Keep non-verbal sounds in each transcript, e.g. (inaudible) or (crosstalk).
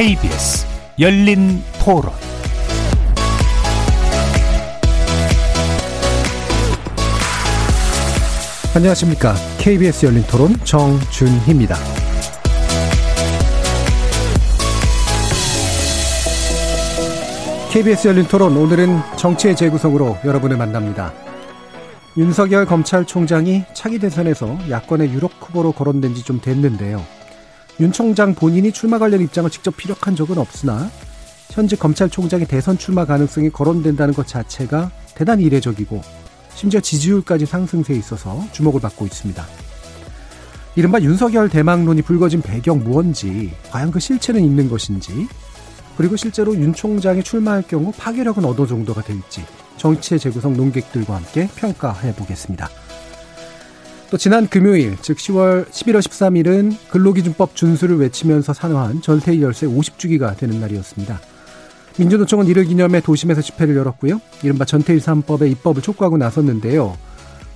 KBS 열린 토론 안녕하십니까. KBS 열린 토론 정준희입니다. KBS 열린 토론 오늘은 정치의 재구성으로 여러분을 만납니다. 윤석열 검찰총장이 차기 대선에서 야권의 유력 후보로 거론된 지 좀 됐는데요. 윤 총장 본인이 출마 관련 입장을 직접 피력한 적은 없으나 현직 검찰총장의 대선 출마 가능성이 거론된다는 것 자체가 대단히 이례적이고 심지어 지지율까지 상승세에 있어서 주목을 받고 있습니다. 이른바 윤석열 대망론이 불거진 배경 무언지, 과연 그 실체는 있는 것인지, 그리고 실제로 윤 총장이 출마할 경우 파괴력은 어느 정도가 될지 정치의 재구성 논객들과 함께 평가해 보겠습니다. 또 지난 금요일, 즉 10월 11월 13일은 근로기준법 준수를 외치면서 산화한 전태일 열세 50주기가 되는 날이었습니다. 민주노총은 이를 기념해 도심에서 집회를 열었고요. 이른바 전태일 3법의 입법을 촉구하고 나섰는데요.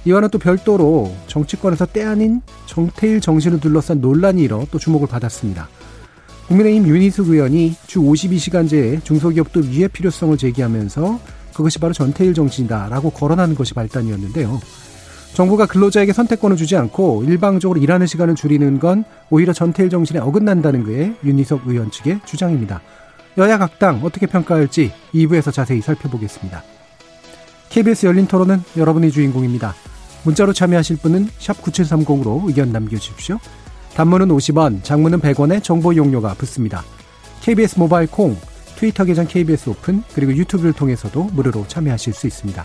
이와는 또 별도로 정치권에서 때 아닌 정태일 정신을 둘러싼 논란이 일어 또 주목을 받았습니다. 국민의힘 윤희숙 의원이 주 52시간제의 중소기업도 위의 필요성을 제기하면서 그것이 바로 전태일 정신이다라고 거론하는 것이 발단이었는데요. 정부가 근로자에게 선택권을 주지 않고 일방적으로 일하는 시간을 줄이는 건 오히려 전태일 정신에 어긋난다는 게 윤희석 의원 측의 주장입니다. 여야 각당 어떻게 평가할지 2부에서 자세히 살펴보겠습니다. KBS 열린 토론은 여러분의 주인공입니다. 문자로 참여하실 분은 9730으로 의견 남겨주십시오. 단문은 50원, 장문은 100원의 정보 용료가 붙습니다. KBS 모바일 콩, 트위터 계정 KBS 오픈, 그리고 유튜브를 통해서도 무료로 참여하실 수 있습니다.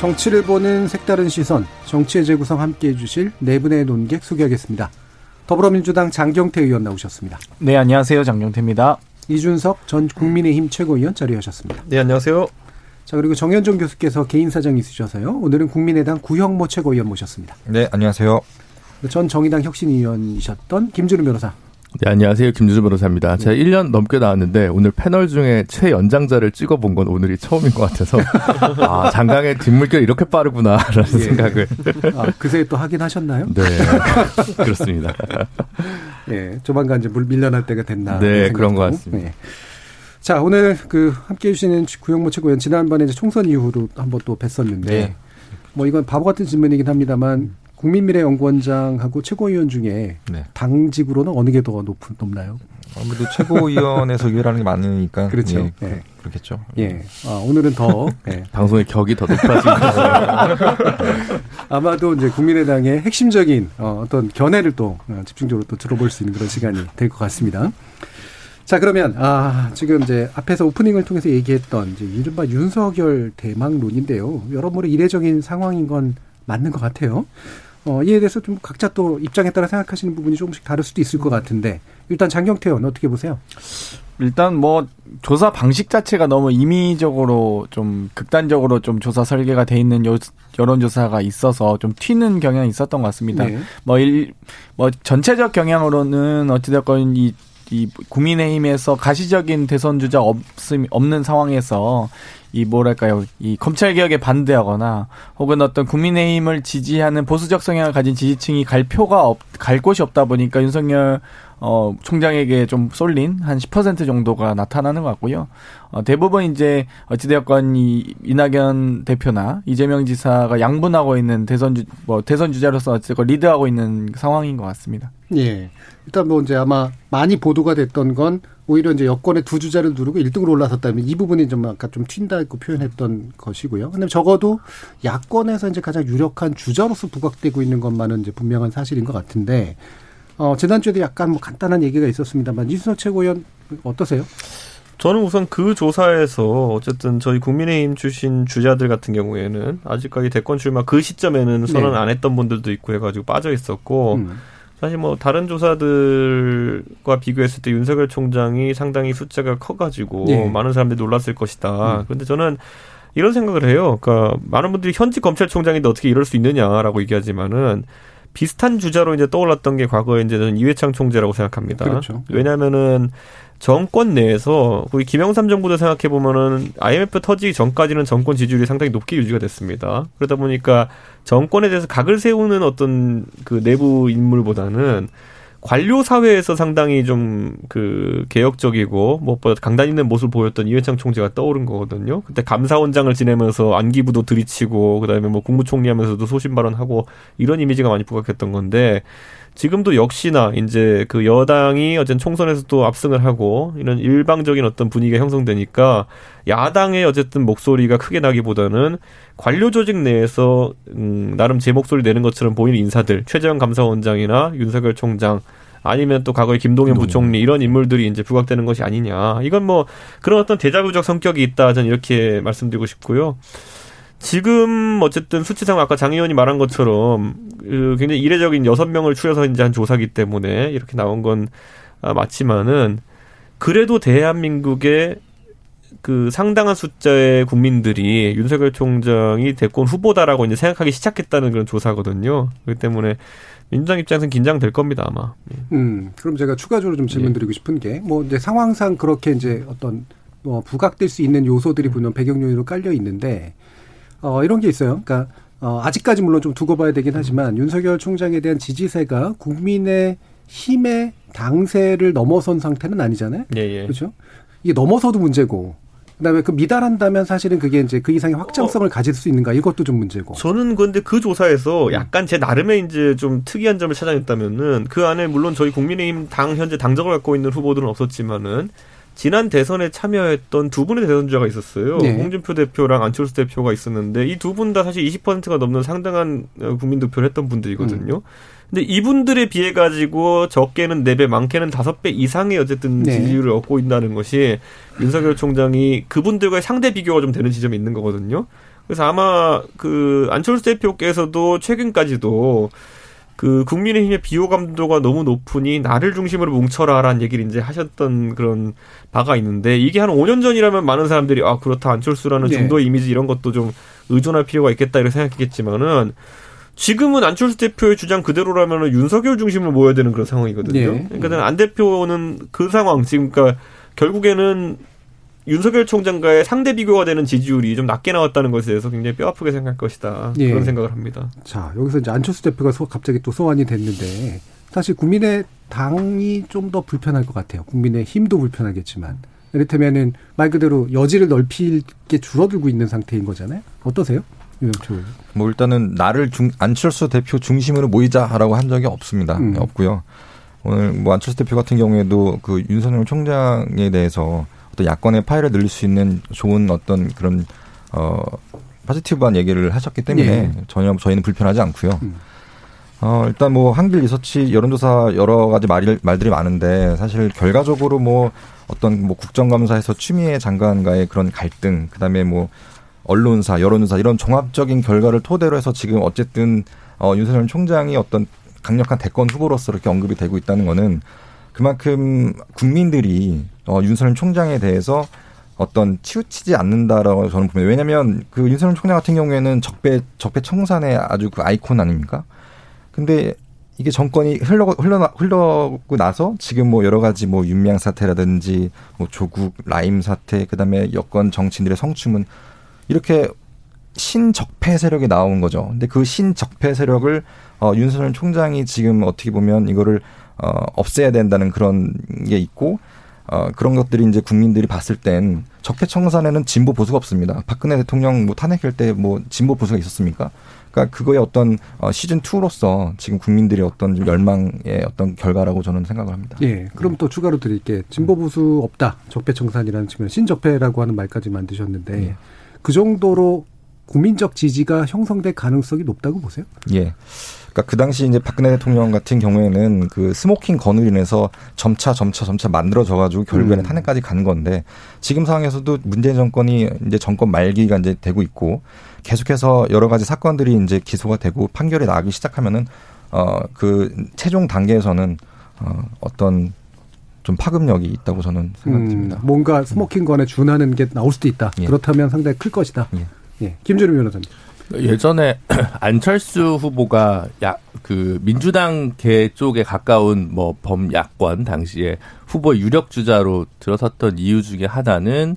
정치를 보는 색다른 시선, 정치의 재구성 함께 해 주실 네 분의 논객 소개하겠습니다. 더불어민주당 장경태 의원 나오셨습니다. 네, 안녕하세요. 장경태입니다. 이준석 전 국민의힘 최고위원 자리하셨습니다. 네, 안녕하세요. 자, 그리고 정현종 교수께서 개인 사정이 있으셔서요. 오늘은 국민의당 구형모 최고위원 모셨습니다. 네, 안녕하세요. 전 정의당 혁신위원이셨던 김준우 변호사. 네, 안녕하세요. 김준우 변호사입니다. 제가 1년 넘게 나왔는데 오늘 패널 중에 최연장자를 찍어본 건 오늘이 처음인 것 같아서 (laughs) 아, 장강의 뒷물결 이렇게 빠르구나라는 예. 생각을 아, 그새 또 하긴 하셨나요? 네, (laughs) 그렇습니다. 예, 조만간 이제 물 밀려날 때가 됐나. 네, 그런 것 같습니다. 네. 자, 오늘 그 함께 해주시는 구영모 최고위원 지난번에 이제 총선 이후로 한번 또 뵀었는데 네. 뭐 이건 바보 같은 질문이긴 합니다만 국민미래연구원장하고 최고위원 중에 네. 당직으로는 어느 게 더 높은 높나요? 아무래도 최고위원에서 (laughs) 일하는 게 많으니까 그렇죠. 예, 네. 그 렇겠죠. 예. 아, 오늘은 더 예. (laughs) 방송의 격이 더 높아지고 (laughs) 아마도 이제 국민의당의 핵심적인 어, 어떤 견해를 또 어, 집중적으로 또 들어볼 수 있는 그런 시간이 될 것 같습니다. 자 그러면 아 지금 이제 앞에서 오프닝을 통해서 얘기했던 이제 이른바 윤석열 대망론인데요. 여러모로 이례적인 상황인 건 맞는 것 같아요. 어, 이에 대해서 좀 각자 또 입장에 따라 생각하시는 부분이 조금씩 다를 수도 있을 것 같은데 일단 장경태 의원 어떻게 보세요? 일단 뭐 조사 방식 자체가 너무 임의적으로 좀 극단적으로 좀 조사 설계가 돼 있는 요, 여론조사가 있어서 좀 튀는 경향이 있었던 것 같습니다. 네. 뭐, 일, 뭐 전체적 경향으로는 어찌됐건 이, 이 국민의힘에서 가시적인 대선 주자 없음 없는 상황에서 이 뭐랄까요? 이 검찰 개혁에 반대하거나 혹은 어떤 국민의힘을 지지하는 보수적 성향을 가진 지지층이 갈 표가 없, 갈 곳이 없다 보니까 윤석열 어, 총장에게 좀 쏠린 한 10% 정도가 나타나는 것 같고요. 어, 대부분 이제 어찌되었건 이 이낙연 대표나 이재명 지사가 양분하고 있는 대선 주, 뭐 대선 주자로서 어쨌건 리드하고 있는 상황인 것 같습니다. 예. 일단 뭐 이제 아마 많이 보도가 됐던 건 오히려 이제 여권의 두 주자를 누르고 1등으로 올라섰다면 이 부분이 좀 아까 좀 튄다고 표현했던 것이고요. 근데 적어도 야권에서 이제 가장 유력한 주자로서 부각되고 있는 것만은 이제 분명한 사실인 것 같은데 어, 지난주에도 약간 뭐 간단한 얘기가 있었습니다만 이순석 최고위원 어떠세요? 저는 우선 그 조사에서 어쨌든 저희 국민의힘 출신 주자들 같은 경우에는 아직까지 대권 출마 그 시점에는 선언 네. 안 했던 분들도 있고 해가지고 빠져 있었고 음. 사실 뭐 다른 조사들과 비교했을 때 윤석열 총장이 상당히 숫자가 커가지고 네. 많은 사람들이 놀랐을 것이다. 음. 그런데 저는 이런 생각을 해요. 그러니까 많은 분들이 현직 검찰총장인데 어떻게 이럴 수 있느냐라고 얘기하지만은 비슷한 주자로 이제 떠올랐던 게 과거에 이제 저는 이회창 총재라고 생각합니다. 그렇죠. 왜냐하면은 정권 내에서 우리 김영삼 정부도 생각해 보면은 IMF 터지기 전까지는 정권 지지율이 상당히 높게 유지가 됐습니다. 그러다 보니까 정권에 대해서 각을 세우는 어떤 그 내부 인물보다는 관료 사회에서 상당히 좀 그 개혁적이고 무엇보다 강단 있는 모습을 보였던 이회창 총재가 떠오른 거거든요. 그때 감사원장을 지내면서 안기부도 들이치고 그다음에 뭐 국무총리하면서도 소신 발언하고 이런 이미지가 많이 부각했던 건데 지금도 역시나 이제 그 여당이 어쨌든 총선에서 또 압승을 하고 이런 일방적인 어떤 분위기가 형성되니까 야당의 어쨌든 목소리가 크게 나기보다는 관료 조직 내에서 음 나름 제 목소리 내는 것처럼 보이는 인사들 최재형 감사원장이나 윤석열 총장 아니면 또 과거에 김동연 부총리 이런 인물들이 이제 부각되는 것이 아니냐. 이건 뭐 그런 어떤 대자부적 성격이 있다. 저는 이렇게 말씀드리고 싶고요. 지금 어쨌든 수치상 아까 장 의원이 말한 것처럼 그 굉장히 이례적인 여섯 명을 추려서 이제 한 조사기 때문에 이렇게 나온 건 아, 맞지만은 그래도 대한민국의 그 상당한 숫자의 국민들이 윤석열 총장이 대권 후보다라고 이제 생각하기 시작했다는 그런 조사거든요. 그렇기 때문에 민주당 입장에서는 긴장될 겁니다 아마. 예. 음, 그럼 제가 추가적으로 좀 질문드리고 예. 싶은 게 뭐 이제 상황상 그렇게 이제 어떤 뭐 부각될 수 있는 요소들이 분명 배경 요인으로 깔려 있는데 어 이런 게 있어요. 그러니까 어 아직까지 물론 좀 두고 봐야 되긴 하지만 윤석열 총장에 대한 지지세가 국민의 힘의 당세를 넘어선 상태는 아니잖아요. 예, 예. 그렇죠? 이게 넘어서도 문제고 그다음에 그 미달한다면 사실은 그게 이제 그 이상의 확장성을 어. 가질 수 있는가 이것도 좀 문제고. 저는 그런데 그 조사에서 음. 약간 제 나름의 이제 좀 특이한 점을 찾아냈다면은 그 안에 물론 저희 국민의힘 당 현재 당적을 갖고 있는 후보들은 없었지만은 지난 대선에 참여했던 두 분의 대선주자가 있었어요. 네. 홍준표 대표랑 안철수 대표가 있었는데 이 두 분 다 사실 20%가 넘는 상당한 국민 투표를 했던 분들이거든요. 음. 근데 이분들에 비해 가지고 적게는 4배, 많게는 5배 이상의 어쨌든 네. 지지율을 얻고 있다는 것이 윤석열 총장이 그분들과의 상대 비교가 좀 되는 지점이 있는 거거든요. 그래서 아마 그 안철수 대표께서도 최근까지도 그 국민의힘의 비호감도가 너무 높으니 나를 중심으로 뭉쳐라라는 얘기를 이제 하셨던 그런 바가 있는데 이게 한 5년 전이라면 많은 사람들이 아 그렇다 안철수라는 네. 중도의 이미지 이런 것도 좀 의존할 필요가 있겠다 이렇게 생각했겠지만은 지금은 안철수 대표의 주장 그대로라면 윤석열 중심으로 모여야 되는 그런 상황이거든요. 네. 그러니까 안 대표는 그 상황 지금 그러니까 결국에는 윤석열 총장과의 상대 비교가 되는 지지율이 좀 낮게 나왔다는 것에 대해서 굉장히 뼈아프게 생각할 것이다. 예. 그런 생각을 합니다. 자, 여기서 이제 안철수 대표가 소, 갑자기 또 소환이 됐는데 사실 국민의 당이 좀 더 불편할 것 같아요. 국민의 힘도 불편하겠지만. 이를테면은 말 그대로 여지를 넓힐 게 줄어들고 있는 상태인 거잖아요. 어떠세요? 뭐 일단은 나를 중, 안철수 대표 중심으로 모이자라고 한 적이 없습니다. 음. 없고요. 오늘 뭐 안철수 대표 같은 경우에도 그 윤석열 총장에 대해서 어떤 야권의 파일을 늘릴 수 있는 좋은 어떤 그런 어 파지티브한 얘기를 하셨기 때문에 네. 전혀 저희는 불편하지 않고요. 음. 어, 일단 뭐 한길 리서치 여론조사 여러 가지 말, 말들이 많은데 사실 결과적으로 뭐 어떤 뭐 국정감사에서 추미애 장관과의 그런 갈등, 그 다음에 뭐 언론사, 여론조사 이런 종합적인 결과를 토대로 해서 지금 어쨌든 어, 윤석열 총장이 어떤 강력한 대권 후보로서 이렇게 언급이 되고 있다는 거는 그만큼 국민들이 어, 윤석열 총장에 대해서 어떤 치우치지 않는다라고 저는 봅니다. 왜냐하면 그 윤석열 총장 같은 경우에는 적배 적배 청산의 아주 그 아이콘 아닙니까? 근데 이게 정권이 흘러 흘러 흘러고 나서 지금 뭐 여러 가지 뭐 윤명 사태라든지 뭐 조국 라임 사태 그다음에 여권 정치인들의 성추문 이렇게 신적폐 세력이 나온 거죠. 근데 그 신적폐 세력을 어, 윤석열 총장이 지금 어떻게 보면 이거를 어, 없애야 된다는 그런 게 있고 어, 그런 것들이 이제 국민들이 봤을 땐 적폐청산에는 진보 보수가 없습니다. 박근혜 대통령 뭐 탄핵할 때 뭐 진보 보수가 있었습니까? 그러니까 그거의 어떤 어, 시즌 2로서 지금 국민들의 어떤 열망의 어떤 결과라고 저는 생각을 합니다. 예. 그럼 또 추가로 드릴 게 진보 보수 없다. 적폐 청산이라는 측면 신적폐라고 하는 말까지 만드셨는데 예. 그 정도로 국민적 지지가 형성될 가능성이 높다고 보세요? 예. 그러니까 그 당시 이제 박근혜 대통령 같은 경우에는 그 smoking gun으로 인해서 점차 점차 점차 만들어져 가지고 결국에는 음. 탄핵까지 간 건데 지금 상황에서도 문재인 정권이 이제 정권 말기가 이제 되고 있고 계속해서 여러 가지 사건들이 이제 기소가 되고 판결이 나기 시작하면은 어 그 최종 단계에서는 어 어떤 좀 파급력이 있다고 저는 생각됩니다. 음, 뭔가 smoking gun에 준하는 게 나올 수도 있다. 예. 그렇다면 상당히 클 것이다. 예. 예. 김준우 변호사님. 예전에 (clears throat) 안철수 후보가 야, 그 민주당 계 쪽에 가까운 뭐 범야권 당시에 후보 유력 주자로 들어섰던 이유 중에 하나는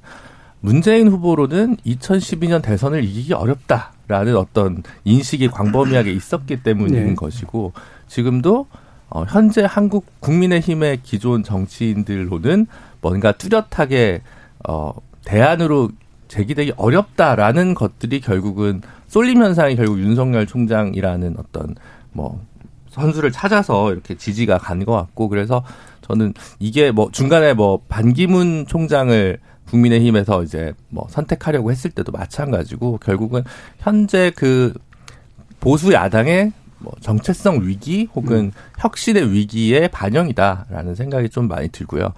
문재인 후보로는 2012년 대선을 이기기 어렵다라는 어떤 인식이 광범위하게 있었기 때문인 네. 것이고 지금도 어, 현재 한국 국민의힘의 기존 정치인들로는 뭔가 뚜렷하게 어, 대안으로 제기되기 어렵다라는 것들이 결국은 쏠림 현상이 결국 윤석열 총장이라는 어떤 뭐 선수를 찾아서 이렇게 지지가 간 것 같고 그래서 저는 이게 뭐 중간에 뭐 반기문 총장을 국민의힘에서 이제 뭐 선택하려고 했을 때도 마찬가지고 결국은 현재 그 보수 야당의 뭐 정체성 위기 혹은 음. 혁신의 위기의 반영이다라는 생각이 좀 많이 들고요.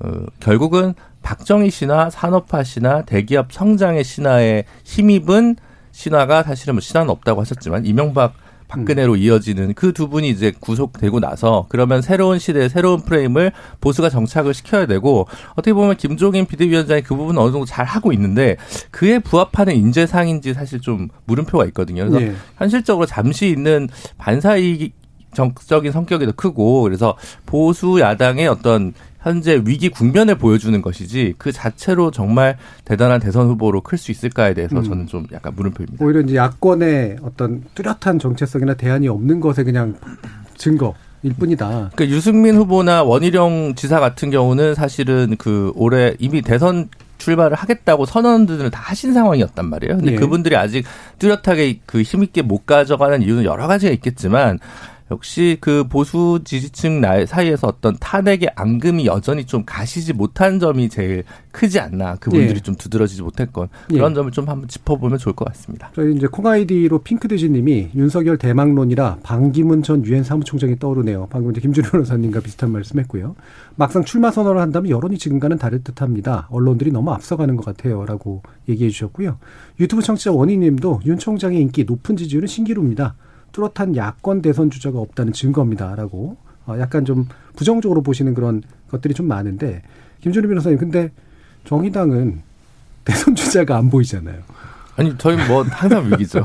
어, 결국은 박정희 신화, 산업화 신화, 대기업 성장의 신화에 힘입은 신화가 사실은 뭐 신화는 없다고 하셨지만 이명박 박근혜로 음. 이어지는 그 두 분이 이제 구속되고 나서 그러면 새로운 시대의 새로운 프레임을 보수가 정착을 시켜야 되고 어떻게 보면 김종인 비대위원장이 그 부분은 어느 정도 잘 하고 있는데 그에 부합하는 인재상인지 사실 좀 물음표가 있거든요. 그래서 네. 현실적으로 잠시 있는 반사이익 정적인 성격이 더 크고 그래서 보수 야당의 어떤 현재 위기 국면을 보여주는 것이지 그 자체로 정말 대단한 대선 후보로 클 수 있을까에 대해서 음. 저는 좀 약간 물음표입니다. 오히려 이제 야권의 어떤 뚜렷한 정체성이나 대안이 없는 것에 그냥 증거. 일 뿐이다. 그러니까 유승민 후보나 원희룡 지사 같은 경우는 사실은 그 올해 이미 대선 출발을 하겠다고 선언들을 다 하신 상황이었단 말이에요. 근데 예. 그분들이 아직 뚜렷하게 그 힘있게 못 가져가는 이유는 여러 가지가 있겠지만 역시 그 보수 지지층 사이에서 어떤 탄핵의 앙금이 여전히 좀 가시지 못한 점이 제일 크지 않나. 그분들이 예. 좀 두드러지지 못했건 그런 예. 점을 좀 한번 짚어보면 좋을 것 같습니다. 저희 이제 콩아이디로 핑크돼지님이 윤석열 대망론이라 방기문 전 유엔 사무총장이 떠오르네요. 방금 이제 김준호 변호사님과 비슷한 말씀했고요. 막상 출마 선언을 한다면 여론이 지금과는 다를 듯합니다. 언론들이 너무 앞서가는 것 같아요.라고 얘기해 주셨고요. 유튜브 청취자 원희님도 윤 총장의 인기 높은 지지율은 신기루입니다. 뚜렷한 야권 대선 주자가 없다는 증거입니다라고 어, 약간 좀 부정적으로 보시는 그런 것들이 좀 많은데 김준희 변호사님 근데 정의당은 (laughs) 대선 주자가 안 보이잖아요. 아니 저희 뭐 항상 위기죠. (laughs)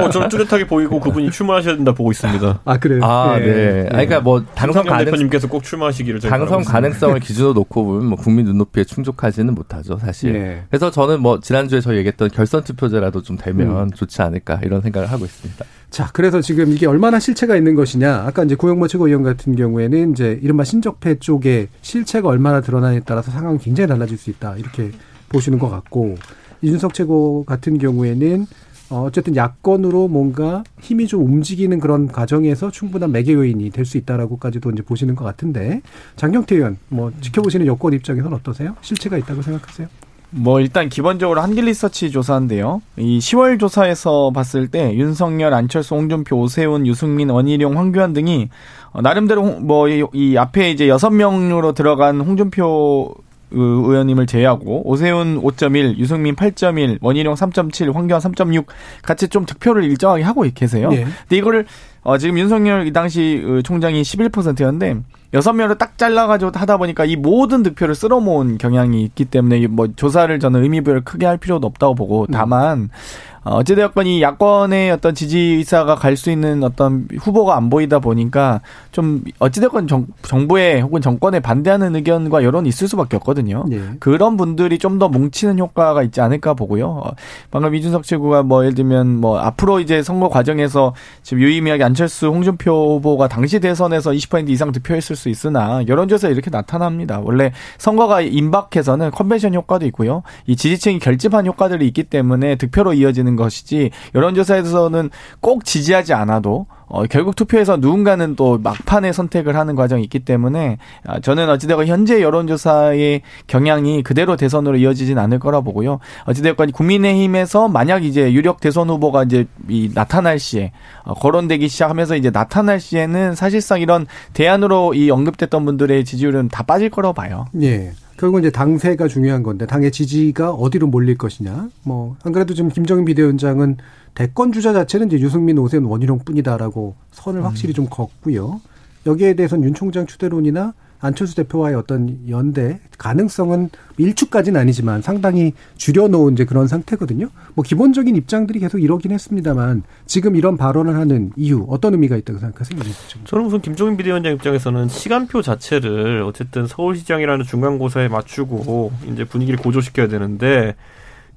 어, 저는 뚜렷하게 보이고 그분이 출마하셔야 된다 보고 있습니다. 아 그래요? 아 네. 네. 네. 그러니까 뭐 당선 가능님께서 꼭 출마하시기를 당선 가능성을 기준으로 놓고 보면 뭐 국민 눈높이에 충족하지는 못하죠 사실. 네. 그래서 저는 뭐 지난주에 저희 얘기했던 결선 투표제라도 좀 되면 음. 좋지 않을까 이런 생각을 하고 있습니다. 자, 그래서 지금 이게 얼마나 실체가 있는 것이냐. 아까 이제 고영모 최고위원 같은 경우에는 이제 이른바 신적폐 쪽에 실체가 얼마나 드러나냐에 따라서 상황이 굉장히 달라질 수 있다. 이렇게 보시는 것 같고. 이준석 최고 같은 경우에는 어, 어쨌든 야권으로 뭔가 힘이 좀 움직이는 그런 과정에서 충분한 매개 요인이 될 수 있다라고까지도 이제 보시는 것 같은데 장경태 의원 뭐 지켜보시는 여권 입장에서는 어떠세요? 실체가 있다고 생각하세요? 뭐 일단 기본적으로 한길리서치 조사인데요. 이 10월 조사에서 봤을 때 윤석열, 안철수, 홍준표, 오세훈, 유승민, 원희룡, 황교안 등이 어, 나름대로 뭐 이 앞에 이제 여섯 명으로 들어간 홍준표 의원님을 제외하고 오세훈 5.1, 유승민 8.1, 원희룡 3.7, 황교안 3.6 같이 좀 득표를 일정하게 하고 계세요. 네. 근데 이거를 어 지금 윤석열 이 당시 총장이 11%였는데 여섯 명을 딱 잘라가지고 하다 보니까 이 모든 득표를 쓸어모은 경향이 있기 때문에 뭐 조사를 저는 의미부여를 크게 할 필요도 없다고 보고 다만 음. 어, 어찌되었건 이 야권의 어떤 지지 의사가 갈 수 있는 어떤 후보가 안 보이다 보니까 좀 어찌되었건 정, 정부에 혹은 정권에 반대하는 의견과 여론이 있을 수밖에 없거든요. 네. 그런 분들이 좀 더 뭉치는 효과가 있지 않을까 보고요. 어, 방금 이준석 최고가 뭐 예를 들면 뭐 앞으로 이제 선거 과정에서 지금 유의미하게 안철수 홍준표 후보가 당시 대선에서 20% 이상 득표했을 수 있으나 여론조사 이렇게 나타납니다. 원래 선거가 임박해서는 컨벤션 효과도 있고요. 이 지지층이 결집한 효과들이 있기 때문에 득표로 이어지는 것이지 여론조사에서는 꼭 지지하지 않아도 어, 결국 투표에서 누군가는 또 막판에 선택을 하는 과정이 있기 때문에 아, 저는 어찌되건 현재 여론조사의 경향이 그대로 대선으로 이어지진 않을 거라 보고요. 어찌되건 국민의힘에서 만약 이제 유력 대선 후보가 이제 이 나타날 시에 어, 거론되기 시작하면서 이제 나타날 시에는 사실상 이런 대안으로 이 언급됐던 분들의 지지율은 다 빠질 거라고 봐요. 예. 결국은 이제 당세가 중요한 건데 당의 지지가 어디로 몰릴 것이냐. 뭐 안 그래도 지금 김정인 비대위원장은 대권 주자 자체는 이제 유승민, 오세훈, 원희룡 뿐이다라고 선을 확실히 좀 걷고요. 여기에 대해서는 윤 총장 추대론이나 안철수 대표와의 어떤 연대 가능성은 일축까지는 아니지만 상당히 줄여놓은 이제 그런 상태거든요. 뭐 기본적인 입장들이 계속 이러긴 했습니다만 지금 이런 발언을 하는 이유 어떤 의미가 있다고 생각하세요? 저는 우선 김종인 비대위원장 입장에서는 시간표 자체를 어쨌든 서울시장이라는 중간고사에 맞추고 이제 분위기를 고조시켜야 되는데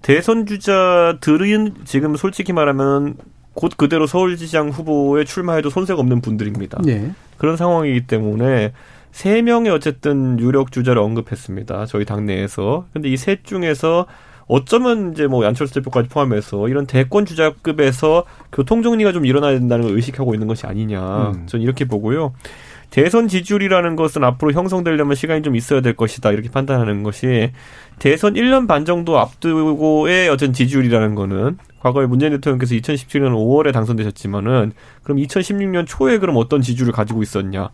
대선 주자들은 지금 솔직히 말하면 곧 그대로 서울시장 후보에 출마해도 손색 없는 분들입니다. 네. 그런 상황이기 때문에 세 명의 어쨌든 유력 주자를 언급했습니다. 저희 당내에서. 근데 이 셋 중에서 어쩌면 이제 뭐 안철수 대표까지 포함해서 이런 대권 주자급에서 교통 정리가 좀 일어나야 된다는 걸 의식하고 있는 것이 아니냐. 음. 저는 이렇게 보고요. 대선 지지율이라는 것은 앞으로 형성되려면 시간이 좀 있어야 될 것이다. 이렇게 판단하는 것이 대선 1년 반 정도 앞두고의 어떤 지지율이라는 거는 과거에 문재인 대통령께서 2017년 5월에 당선되셨지만은 그럼 2016년 초에 그럼 어떤 지지율을 가지고 있었냐?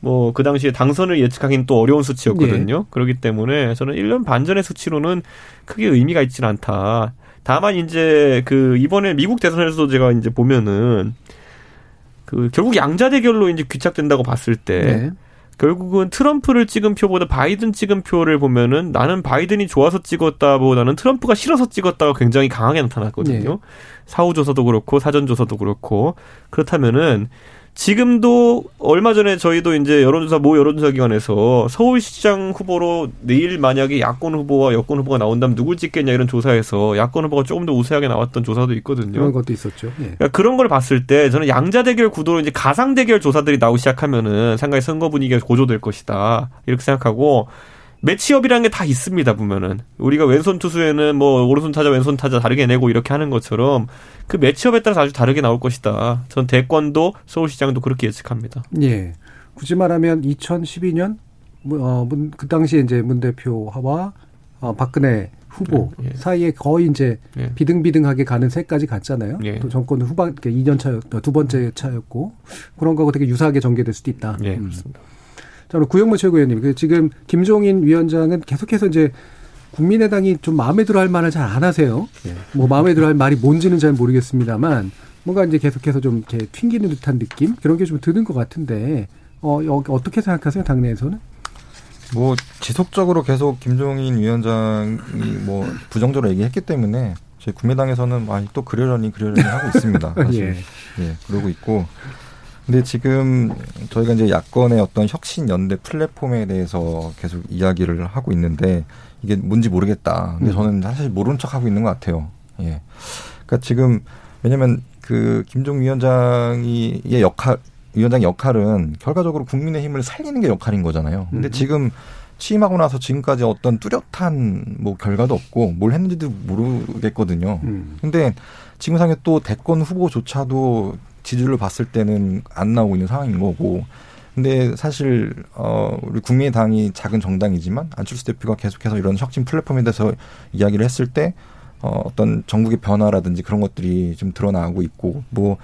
뭐 그 당시에 당선을 예측하기는 또 어려운 수치였거든요. 네. 그렇기 때문에 저는 1년 반 전의 수치로는 크게 의미가 있지는 않다. 다만 이제 그 이번에 미국 대선에서도 제가 이제 보면은 그 결국 양자 대결로 이제 귀착된다고 봤을 때 네. 결국은 트럼프를 찍은 표보다 바이든 찍은 표를 보면은 나는 바이든이 좋아서 찍었다보다는 트럼프가 싫어서 찍었다가 굉장히 강하게 나타났거든요. 네. 사후 조사도 그렇고 사전 조사도 그렇고 그렇다면은 지금도 얼마 전에 저희도 이제 여론조사 모 여론조사 기관에서 서울시장 후보로 내일 만약에 야권 후보와 여권 후보가 나온다면 누굴 찍겠냐 이런 조사에서 야권 후보가 조금 더 우세하게 나왔던 조사도 있거든요. 그런 것도 있었죠. 예. 그러니까 그런 걸 봤을 때 저는 양자 대결 구도로 이제 가상 대결 조사들이 나오기 시작하면은 상당히 선거 분위기가 고조될 것이다 이렇게 생각하고 매치업이라는 게 다 있습니다 보면은 우리가 왼손 투수에는 뭐 오른손 타자 왼손 타자 다르게 내고 이렇게 하는 것처럼 그 매치업에 따라서 아주 다르게 나올 것이다. 전 대권도 서울시장도 그렇게 예측합니다. 예. 굳이 말하면 2012년 어, 그 당시에 이제 문 대표와 어, 박근혜 후보 예, 예. 사이에 거의 이제 예. 비등비등하게 가는 새까지 갔잖아요. 예. 또 정권 후반 2년 차, 두 번째 차였고 그런 거하고 되게 유사하게 전개될 수도 있다. 예, 음. 그렇습니다. 자, 구영모 최고위원님. 그 지금 김종인 위원장은 계속해서 이제 국민의당이 좀 마음에 들어 할 말을 잘 안 하세요. 예. 뭐 마음에 들어 할 말이 뭔지는 잘 모르겠습니다만 뭔가 이제 계속해서 좀 이렇게 튕기는 듯한 느낌 그런 게 좀 드는 것 같은데 어 어떻게 생각하세요 당내에서는? 뭐 지속적으로 계속 김종인 위원장이 뭐 부정적으로 얘기했기 때문에 저희 국민당에서는 아니 또 그러려니 그러려니 하고 있습니다. (laughs) 사실. 예. 예, 그러고 있고 근데 지금 저희가 이제 야권의 어떤 혁신 연대 플랫폼에 대해서 계속 이야기를 하고 있는데 이게 뭔지 모르겠다. 근데 음. 저는 사실 모른 척 하고 있는 것 같아요. 예. 그러니까 지금 왜냐면 그 김종 위원장이의 역할 위원장 역할은 결과적으로 국민의 힘을 살리는 게 역할인 거잖아요. 근데 음. 지금 취임하고 나서 지금까지 어떤 뚜렷한 뭐 결과도 없고 뭘 했는지도 모르겠거든요. 음. 근데 지금 상에 또 대권 후보조차도 지지율을 봤을 때는 안 나오고 있는 상황인 거고. 근데 사실 어 우리 국민의당이 작은 정당이지만 안철수 대표가 계속해서 이런 혁신 플랫폼에 대해서 이야기를 했을 때 어, 어떤 전국의 변화라든지 그런 것들이 좀 드러나고 있고 뭐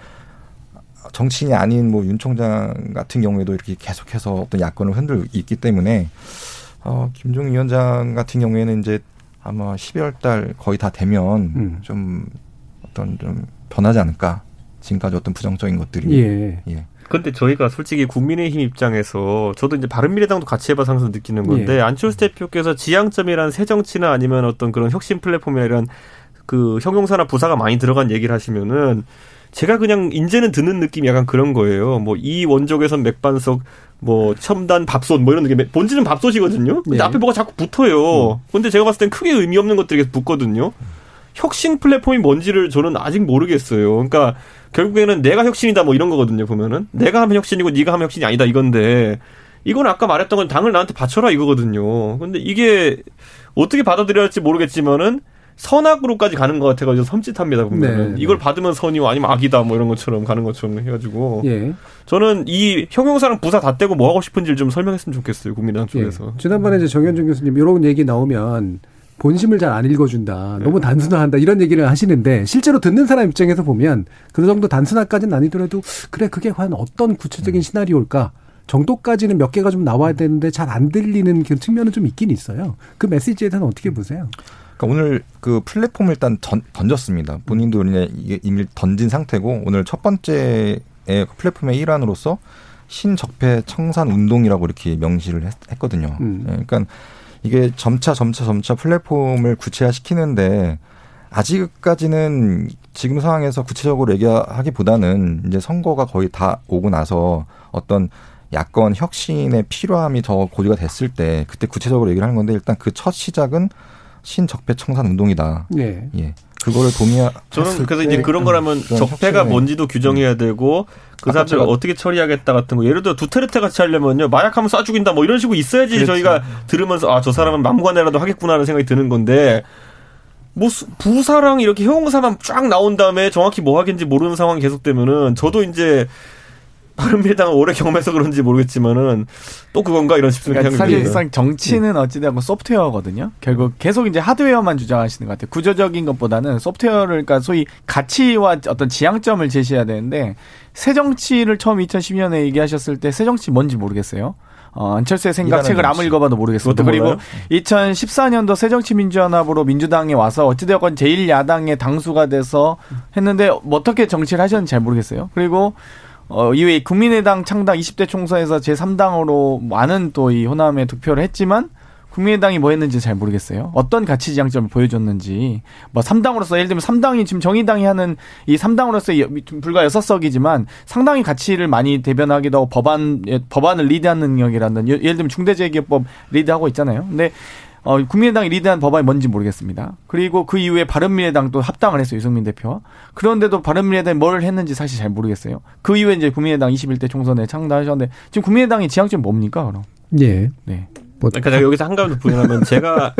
정치인이 아닌 뭐 윤 총장 같은 경우에도 이렇게 계속해서 어떤 야권을 흔들고 있기 때문에 어 김종인 위원장 같은 경우에는 이제 아마 12월 달 거의 다 되면 음. 좀 어떤 좀 변하지 않을까 지금까지 어떤 부정적인 것들이. 예. 예. 근데 저희가 솔직히 국민의힘 입장에서 저도 이제 바른미래당도 같이 해봐서 항상 느끼는 건데 예. 안철수 대표께서 지향점이란 새 정치나 아니면 어떤 그런 혁신 플랫폼이나 이런 그 형용사나 부사가 많이 들어간 얘기를 하시면은 제가 그냥 인제는 드는 느낌이 약간 그런 거예요. 뭐 이 원적에선 맥반석 뭐 첨단 밥솥 뭐 이런 느낌 본질은 밥솥이거든요. 근데 네. 앞에 뭐가 자꾸 붙어요. 음. 근데 제가 봤을 땐 크게 의미 없는 것들이 계속 붙거든요. 혁신 플랫폼이 뭔지를 저는 아직 모르겠어요. 그러니까 결국에는 내가 혁신이다 뭐 이런 거거든요 보면은 내가 하면 혁신이고 네가 하면 혁신이 아니다 이건데 이건 아까 말했던 건 당을 나한테 바쳐라 이거거든요. 근데 이게 어떻게 받아들여야 할지 모르겠지만은 선악으로까지 가는 것 같아가지고 섬찟합니다 보면은 네. 이걸 받으면 선이고 아니면 악이다 뭐 이런 것처럼 가는 것처럼 해가지고 예. 저는 이 형용사랑 부사 다 떼고 뭐 하고 싶은지를 좀 설명했으면 좋겠어요 국민의당 예. 쪽에서 예. 지난번에 이제 정현준 교수님 이런 얘기 나오면 본심을 잘 안 읽어준다. 네. 너무 단순화한다. 이런 얘기를 하시는데 실제로 듣는 사람 입장에서 보면 그 정도 단순화까지는 아니더라도 그래 그게 과연 어떤 구체적인 음. 시나리오일까? 정도까지는 몇 개가 좀 나와야 되는데 잘 안 들리는 그 측면은 좀 있긴 있어요. 그 메시지에 대해서는 어떻게 보세요? 그러니까 오늘 그 플랫폼을 일단 던, 던졌습니다. 본인도 이미 던진 상태고 오늘 첫 번째 플랫폼의 일환으로서 신적폐 청산 운동이라고 이렇게 명시를 했, 거든요 음. 네, 그러니까 이게 점차 점차 점차 플랫폼을 구체화시키는데 아직까지는 지금 상황에서 구체적으로 얘기하기보다는 이제 선거가 거의 다 오고 나서 어떤 야권 혁신의 필요함이 더 고지가 됐을 때 그때 구체적으로 얘기를 하는 건데 일단 그 첫 시작은 신적폐 청산 운동이다. 네. 예. 그거를 동의하. 저는 그래서 이제 그런 거라면 적폐가 뭔지도 규정해야 음. 되고 그 사람들 을 어떻게 처리하겠다 같은 거. 예를 들어 두테르테 같이 하려면요 마약하면 쏴 죽인다 뭐 이런 식으로 있어야지 그렇죠. 저희가 들으면서 아 저 사람은 막무가내라도 하겠구나 하는 생각이 드는 건데 뭐 부사랑 이렇게 형용사만 쫙 나온 다음에 정확히 뭐 하겠는지 모르는 상황이 계속되면은 저도 이제 바른미래당을 오래 경험해서 그런지 모르겠지만은 또 그건가 이런 싶은 그러니까 생각이 듭니다. 사실상 정치는 어찌되건 소프트웨어거든요. 결국 계속 이제 하드웨어만 주장하시는 것 같아요. 구조적인 것보다는 소프트웨어를 그러니까 소위 가치와 어떤 지향점을 제시해야 되는데 새 정치를 처음 2010년에 얘기하셨을 때 새 정치 뭔지 모르겠어요. 어, 안철수의 생각 책을 아무 읽어봐도 모르겠습니다. 그리고 몰라요? 2014년도 새정치민주연합으로 민주당에 와서 어찌되었건 제1야당의 당수가 돼서 했는데 어떻게 정치를 하셨는지 잘 모르겠어요. 그리고 어, 이후에 국민의당 창당 20대 총선에서 제3당으로 많은 또 이 호남에 득표를 했지만 국민의당이 뭐 했는지 잘 모르겠어요. 어떤 가치 지향점을 보여줬는지. 뭐 3당으로서 예를 들면 3당이 지금 정의당이 하는 이 3당으로서 불과 6석이지만 상당히 가치를 많이 대변하기도 하고 법안 법안을 리드하는 능력이라는 예를 들면 중대재해기업법 리드하고 있잖아요. 근데 어, 국민의당이 리드한 법안이 뭔지 모르겠습니다. 그리고 그 이후에 바른미래당도 합당을 했어요, 유승민 대표와. 그런데도 바른미래당이 뭘 했는지 사실 잘 모르겠어요. 그 이후에 이제 국민의당 21대 총선에 창당하셨는데 지금 국민의당의 지향점이 뭡니까, 그럼? 예. 네. 뭐 그러니까 여기서 한 가지 더 부연하면 제가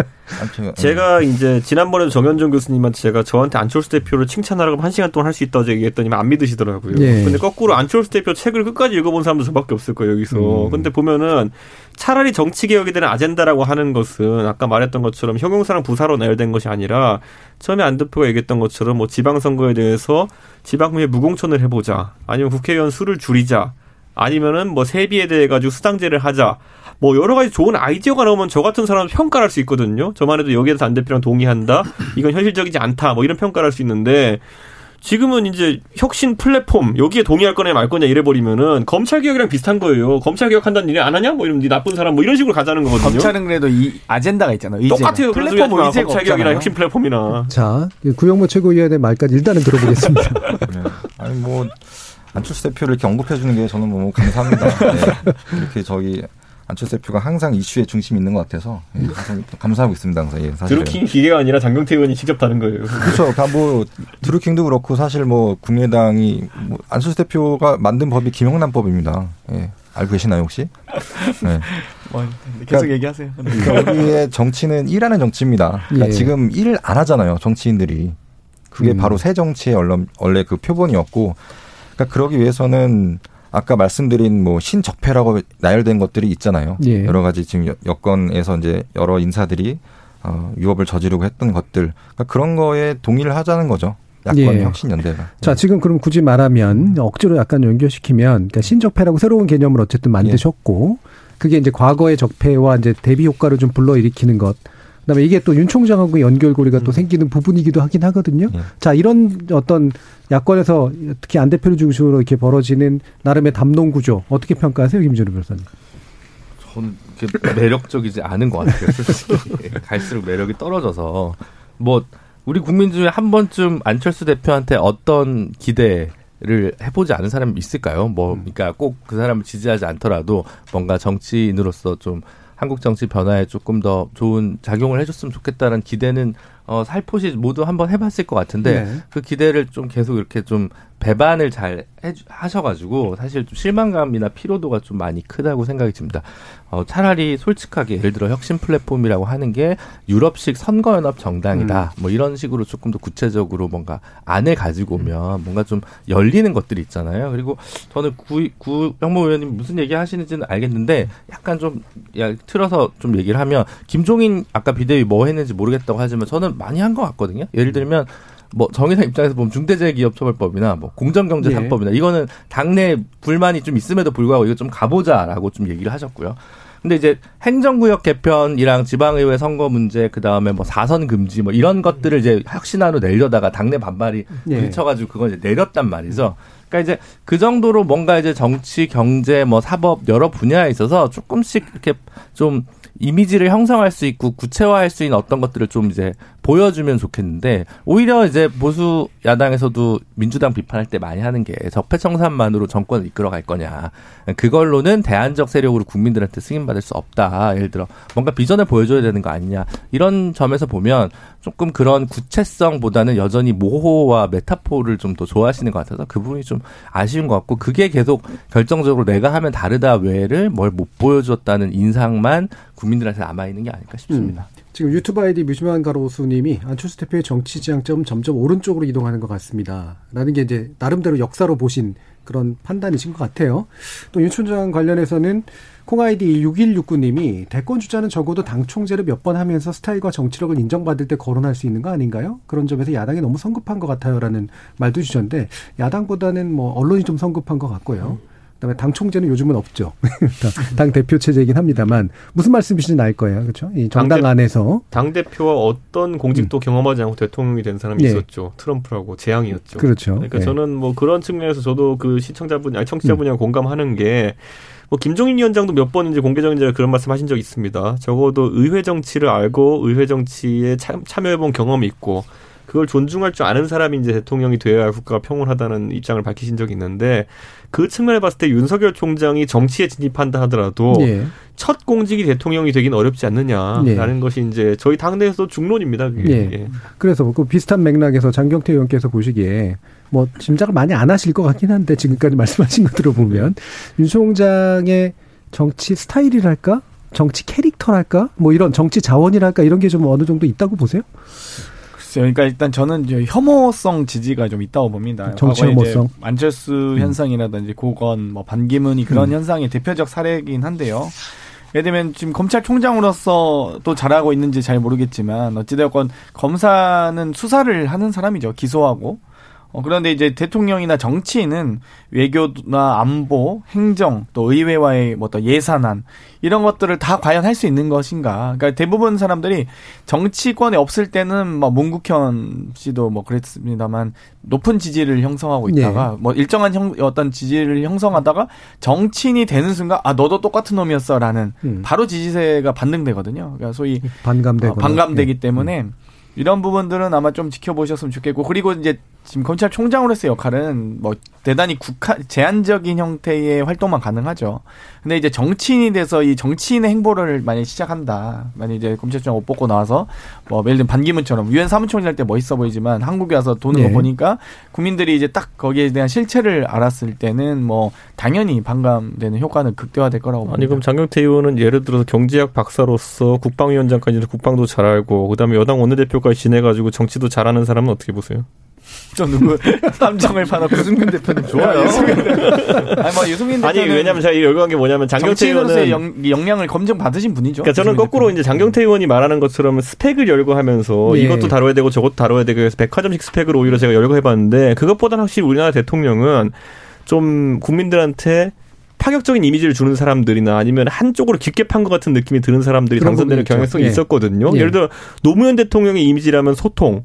제가 이제 지난번에 정현종 교수님한테 제가 저한테 안철수 대표를 칭찬하라고 한 시간 동안 할 수 있다고 얘기했더니 안 믿으시더라고요. 예. 근데 거꾸로 안철수 대표 책을 끝까지 읽어본 사람도 저밖에 없을 거예요 여기서. 음. 근데 보면은 차라리 정치 개혁에 대한 아젠다라고 하는 것은 아까 말했던 것처럼 형용사랑 부사로 나열된 것이 아니라 처음에 안 대표가 얘기했던 것처럼 뭐 지방선거에 대해서 지방구에 무공천을 해보자 아니면 국회의원 수를 줄이자 아니면은 뭐 세비에 대해 가지고 수당제를 하자. 뭐 여러 가지 좋은 아이디어가 나오면 저 같은 사람은 평가를 할수 있거든요. 저만 해도 여기에서 안 대표랑 동의한다. 이건 현실적이지 않다. 뭐 이런 평가를 할 수 있는데 지금은 이제 혁신 플랫폼 여기에 동의할 거냐 말 거냐 이래 버리면은 검찰 개혁이랑 비슷한 거예요. 검찰 개혁 한다는 일이 안 하냐? 뭐 이런 네 나쁜 사람 뭐 이런 식으로 가자는 거거든요. 검찰은 그래도 이 아젠다가 있잖아요. 의제가. 똑같아요. 플랫폼 뭐 검찰 개혁이나 혁신 플랫폼이나. 자 구영모 최고위원의 말까지 일단은 들어보겠습니다. (laughs) 네. 아니 뭐 안철수 대표를 이렇게 언급해 주는 게 저는 너무 감사합니다. 네. (laughs) 이렇게 저희 안철수 대표가 항상 이슈의 중심이 있는 것 같아서 예, 항상 감사하고 있습니다. 항상 예, 사실 드루킹 기계가 아니라 장경태 의원이 직접 다는 거예요. 그렇죠. 그러니까 뭐 드루킹도 그렇고 사실 뭐 국민의당이 뭐 안철수 대표가 만든 법이 김영란법입니다. 예. 알고 계시나요 혹시? 네. 뭐, 계속 그러니까, 얘기하세요. 그러니까 우리의 정치는 일하는 정치입니다. 그러니까 예. 지금 일 안 하잖아요. 정치인들이. 그게 음. 바로 새 정치의 원래 그 표본이었고 그러니까 그러기 위해서는 아까 말씀드린 뭐 신적폐라고 나열된 것들이 있잖아요. 예. 여러 가지 지금 여건에서 이제 여러 인사들이 어, 유업을 저지르고 했던 것들 그러니까 그런 거에 동의를 하자는 거죠. 야권 예. 혁신연대가. 자, 예. 지금 그럼 굳이 말하면 억지로 약간 연결시키면 그러니까 신적폐라고 새로운 개념을 어쨌든 만드셨고 예. 그게 이제 과거의 적폐와 이제 대비 효과를 좀 불러일으키는 것. 그다음에 이게 또 윤 총장하고 연결고리가 음. 또 생기는 부분이기도 하긴 하거든요. 예. 자 이런 어떤 야권에서 특히 안 대표를 중심으로 이렇게 벌어지는 나름의 담론 구조 어떻게 평가하세요, 김준우 변호사님? 전 매력적이지 않은 것 같아요. 솔직히 (laughs) 갈수록 매력이 떨어져서 뭐 우리 국민 중에 한 번쯤 안철수 대표한테 어떤 기대 를 해보지 않은 사람이 있을까요? 뭐, 음. 그러니까 꼭 그 사람을 지지하지 않더라도 뭔가 정치인으로서 좀 한국 정치 변화에 조금 더 좋은 작용을 해줬으면 좋겠다는 기대는 어, 살포시 모두 한번 해봤을 것 같은데 네. 그 기대를 좀 계속 이렇게 좀 배반을 잘 해, 하셔가지고 사실 좀 실망감이나 피로도가 좀 많이 크다고 생각이 듭니다. 어, 차라리 솔직하게 예를 들어 혁신 플랫폼이라고 하는 게 유럽식 선거연합 정당이다. 음. 뭐 이런 식으로 조금 더 구체적으로 뭔가 안을 가지고 오면 뭔가 좀 열리는 것들이 있잖아요. 그리고 저는 구, 구 영모 의원님 무슨 얘기 하시는지는 알겠는데 약간 좀 야, 틀어서 좀 얘기를 하면 김종인 아까 비대위 뭐 했는지 모르겠다고 하지만 저는 많이 한 것 같거든요. 예를 들면 뭐 정의당 입장에서 보면 중대재해기업처벌법이나 뭐 공정경제 3법이나 예. 이거는 당내 불만이 좀 있음에도 불구하고 이거 좀 가보자라고 좀 얘기를 하셨고요. 근데 이제 행정구역 개편이랑 지방의회 선거 문제 그다음에 뭐 사선 금지 뭐 이런 것들을 이제 혁신안으로 내려다가 당내 반발이 예. 부딪혀가지고 그걸 이제 내렸단 말이죠. 그러니까 이제 그 정도로 뭔가 이제 정치, 경제, 뭐 사법 여러 분야에 있어서 조금씩 이렇게 좀 이미지를 형성할 수 있고 구체화할 수 있는 어떤 것들을 좀 이제 보여주면 좋겠는데 오히려 이제 보수 야당에서도 민주당 비판할 때 많이 하는 게 적폐청산만으로 정권을 이끌어갈 거냐. 그걸로는 대안적 세력으로 국민들한테 승인받을 수 없다. 예를 들어 뭔가 비전을 보여줘야 되는 거 아니냐. 이런 점에서 보면 조금 그런 구체성보다는 여전히 모호와 메타포를 좀 더 좋아하시는 것 같아서 그 부분이 좀 아쉬운 것 같고 그게 계속 결정적으로 내가 하면 다르다 외를 뭘 못 보여줬다는 인상만 국민들한테 남아 있는 게 아닐까 싶습니다. 음. 지금 유튜브 아이디 뮤지만 가로수님이 안철수 대표의 정치 지향점 점점 오른쪽으로 이동하는 것 같습니다. 라는 게 이제 나름대로 역사로 보신 그런 판단이신 것 같아요. 또윤 총장 관련해서는 콩아이디 6169님이 대권 주자는 적어도 당 총재를 몇 번 하면서 스타일과 정치력을 인정받을 때 거론할 수 있는 거 아닌가요? 그런 점에서 야당이 너무 성급한 것 같아요라는 말도 주셨는데 야당보다는 뭐 언론이 좀 성급한 것 같고요. 그다음에 당 총재는 요즘은 없죠. (laughs) 당 대표 체제이긴 합니다만 무슨 말씀이신지 알 거예요, 그렇죠? 이 정당 당 안에서 당 대표와 어떤 공직도 음. 경험하지 않고 대통령이 된 사람이 네. 있었죠. 트럼프라고 재앙이었죠. 그렇죠. 그러니까 네. 저는 뭐 그런 측면에서 저도 그 시청자분, 아니 청취자분이랑 음. 공감하는 게. 뭐 김종인 위원장도 몇 번 이제 공개적인 자리에 그런 말씀하신 적 있습니다. 적어도 의회 정치를 알고 의회 정치에 참여해본 경험이 있고 그걸 존중할 줄 아는 사람이 이제 대통령이 되어야 국가가 평온하다는 입장을 밝히신 적이 있는데 그 측면에 봤을 때 윤석열 총장이 정치에 진입한다 하더라도 예. 첫 공직이 대통령이 되긴 어렵지 않느냐라는 예. 것이 이제 저희 당내에서 중론입니다. 그게. 예. 예. 그래서 그 비슷한 맥락에서 장경태 의원께서 보시기에 뭐 짐작을 많이 안 하실 것 같긴 한데 지금까지 (laughs) 말씀하신 거 들어보면 윤 총장의 정치 스타일이랄까 정치 캐릭터랄까 뭐 이런 정치 자원이랄까 이런 게 좀 어느 정도 있다고 보세요? 글쎄요. 그러니까 일단 저는 이제 혐오성 지지가 좀 있다고 봅니다. 정치 혐오성. 안철수 음. 현상이라든지 고건, 뭐 반기문이 그런 음. 현상의 대표적 사례이긴 한데요. 예를 들면 지금 검찰총장으로서 또 잘하고 있는지 잘 모르겠지만 어찌되었건 검사는 수사를 하는 사람이죠. 기소하고 어, 그런데 이제 대통령이나 정치인은 외교나 안보, 행정, 또 의회와의 뭐 또 예산안 이런 것들을 다 과연 할 수 있는 것인가? 그러니까 대부분 사람들이 정치권에 없을 때는 뭐 문국현 씨도 뭐 그랬습니다만 높은 지지를 형성하고 있다가 네. 뭐 일정한 형, 어떤 지지를 형성하다가 정치인이 되는 순간 아 너도 똑같은 놈이었어라는 음. 바로 지지세가 반등되거든요. 그러니까 소위 반감되고 어, 반감되기 네. 때문에. 음. 이런 부분들은 아마 좀 지켜보셨으면 좋겠고 그리고 이제 지금 검찰총장으로서의 역할은 뭐 대단히 국한 제한적인 형태의 활동만 가능하죠. 근데 이제 정치인이 돼서 이 정치인의 행보를 만약 시작한다. 만약 이제 검찰총장 옷 벗고 나와서 뭐 예를 들면 반기문처럼 유엔 사무총장 할때 멋있어 보이지만 한국에 와서 도는 네. 거 보니까 국민들이 이제 딱 거기에 대한 실체를 알았을 때는 뭐 당연히 반감되는 효과는 극대화될 거라고 봅니다. 아니 그럼 장경태 의원은 예를 들어서 경제학 박사로서 국방위원장까지 국방도 잘 알고 그다음에 여당 원내대표까지 지내가지고 정치도 잘하는 사람은 어떻게 보세요? 저 누구 삼정을 파놓고 유승민 대표님 좋아요. (laughs) 아니 뭐 유승민 대표는 아니 왜냐면 제가 열거한 게 뭐냐면 장경태 의원은 영, 역량을 검증 받으신 분이죠. 그러니까 저는 거꾸로 대표님. 이제 장경태 의원이 말하는 것처럼 스펙을 열거하면서 네. 이것도 다뤄야 되고 저것도 다뤄야 되고 그래서 백화점식 스펙을 오히려 제가 열거해봤는데 그것보다는 확실히 우리나라 대통령은 좀 국민들한테 파격적인 이미지를 주는 사람들이나 아니면 한쪽으로 깊게 판 것 같은 느낌이 드는 사람들이 당선되는 경향성이 예. 있었거든요. 예. 예를 들어 노무현 대통령의 이미지라면 소통,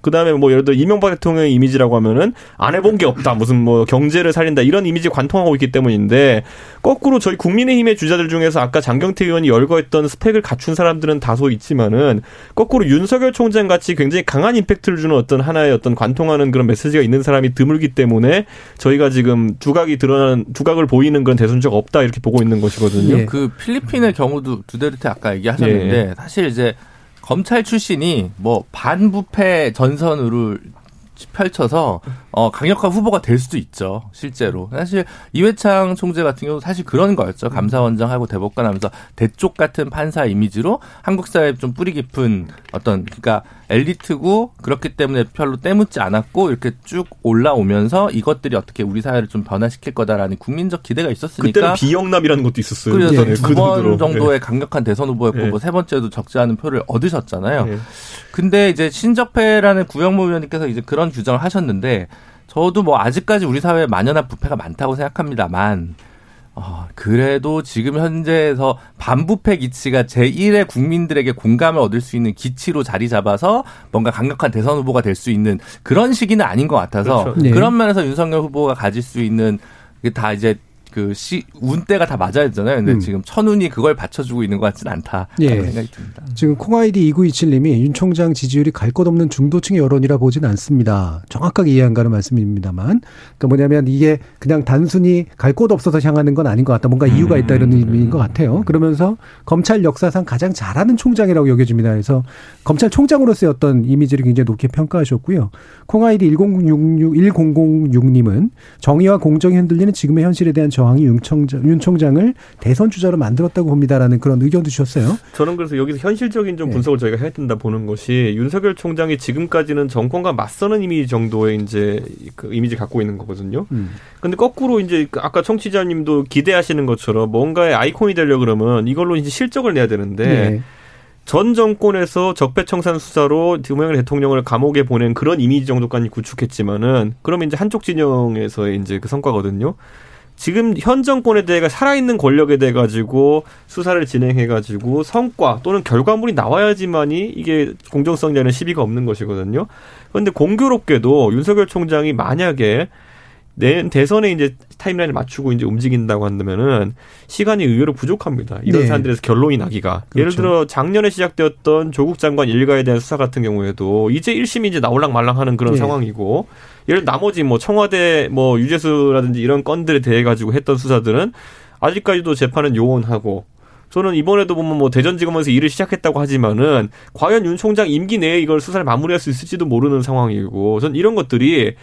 그 다음에 뭐 예를 들어 이명박 대통령의 이미지라고 하면은 안 해본 게 없다. 무슨 뭐 경제를 살린다. 이런 이미지 관통하고 있기 때문인데 거꾸로 저희 국민의힘의 주자들 중에서 아까 장경태 의원이 열거했던 스펙을 갖춘 사람들은 다소 있지만은 거꾸로 윤석열 총장 같이 굉장히 강한 임팩트를 주는 어떤 하나의 어떤 관통하는 그런 메시지가 있는 사람이 드물기 때문에 저희가 지금 두각이 드러나는 두각을 보이는 그런 대순적 없다 이렇게 보고 있는 것이거든요. 예. 그 필리핀의 경우도 두데르테 아까 얘기하셨는데 예. 사실 이제 검찰 출신이 뭐 반부패 전선으로 펼쳐서 어 강력한 후보가 될 수도 있죠. 실제로 사실 이회창 총재 같은 경우 사실 그런 거였죠. 감사원장하고 대법관 하면서 대쪽 같은 판사 이미지로 한국 사회에 좀 뿌리 깊은 어떤 그러니까 엘리트고 그렇기 때문에 별로 때묻지 않았고 이렇게 쭉 올라오면서 이것들이 어떻게 우리 사회를 좀 변화시킬 거다라는 국민적 기대가 있었으니까 그때는 비영남이라는 것도 있었어요. 그래서 네, 두번 그 정도의 네. 강력한 대선 후보였고 네. 뭐세 번째도 적지 않은 표를 얻으셨잖아요. 네. 근데 이제 신적폐라는 구영모 의원님께서 이제 그런 규정을 하셨는데 저도 뭐 아직까지 우리 사회에 만연한 부패가 많다고 생각합니다만 어, 그래도 지금 현재에서 반부패 기치가 제1의 국민들에게 공감을 얻을 수 있는 기치로 자리 잡아서 뭔가 강력한 대선 후보가 될 수 있는 그런 시기는 아닌 것 같아서 그렇죠. 네. 그런 면에서 윤석열 후보가 가질 수 있는 다 이제 그 시, 운때가 다 맞아야 되잖아요. 근데 음. 지금 천운이 그걸 받쳐주고 있는 것 같지는 않다. 예. 생각이 듭니다. 지금 콩아이디 2927님이 윤 총장 지지율이 갈 것 없는 중도층의 여론이라 보진 않습니다. 정확하게 이해한가는 말씀입니다만. 그러니까 뭐냐면 이게 그냥 단순히 갈 곳 없어서 향하는 건 아닌 것 같다. 뭔가 이유가 있다 이런 음. 의미인 것 같아요. 그러면서 검찰 역사상 가장 잘하는 총장이라고 여겨집니다. 그래서 검찰총장으로서의 어떤 이미지를 굉장히 높게 평가하셨고요. 콩아이디 1066, 1006님은 정의와 공정이 흔들리는 지금의 현실에 대한 저항이 윤 총장, 윤 총장을 대선 주자로 만들었다고 봅니다라는 그런 의견도 주셨어요. 저는 그래서 여기서 현실적인 좀 네. 분석을 네. 저희가 해야 된다 보는 것이 윤석열 총장이 지금까지는 정권과 맞서는 이미지 정도의 이제 그 이미지 갖고 있는 거거든요. 음. 근데 거꾸로 이제 그 아까 청취자님도 기대하시는 것처럼 뭔가의 아이콘이 되려 그러면 이걸로 이제 실적을 내야 되는데 네. 전 정권에서 적폐청산 수사로 김영일 대통령을 감옥에 보낸 그런 이미지 정도까지 구축했지만은 그러면 이제 한쪽 진영에서의 이제 그 성과거든요. 지금 현 정권에 대해 살아있는 권력에 대해 가지고 수사를 진행해 가지고 성과 또는 결과물이 나와야지만이 이게 공정성이라는 시비가 없는 것이거든요. 그런데 공교롭게도 윤석열 총장이 만약에 내 대선에 이제 타임라인을 맞추고 이제 움직인다고 한다면은 시간이 의외로 부족합니다. 이런 네. 사안들에서 결론이 나기가. 그렇죠. 예를 들어 작년에 시작되었던 조국 장관 일가에 대한 수사 같은 경우에도 이제 1심이 이제 나올랑 말랑 하는 그런 네. 상황이고 예를 나머지 뭐 청와대 뭐 유재수라든지 이런 건들에 대해 가지고 했던 수사들은 아직까지도 재판은 요원하고 저는 이번에도 보면 뭐 대전지검에서 일을 시작했다고 하지만은 과연 윤 총장 임기 내에 이걸 수사를 마무리할 수 있을지도 모르는 상황이고 전 이런 것들이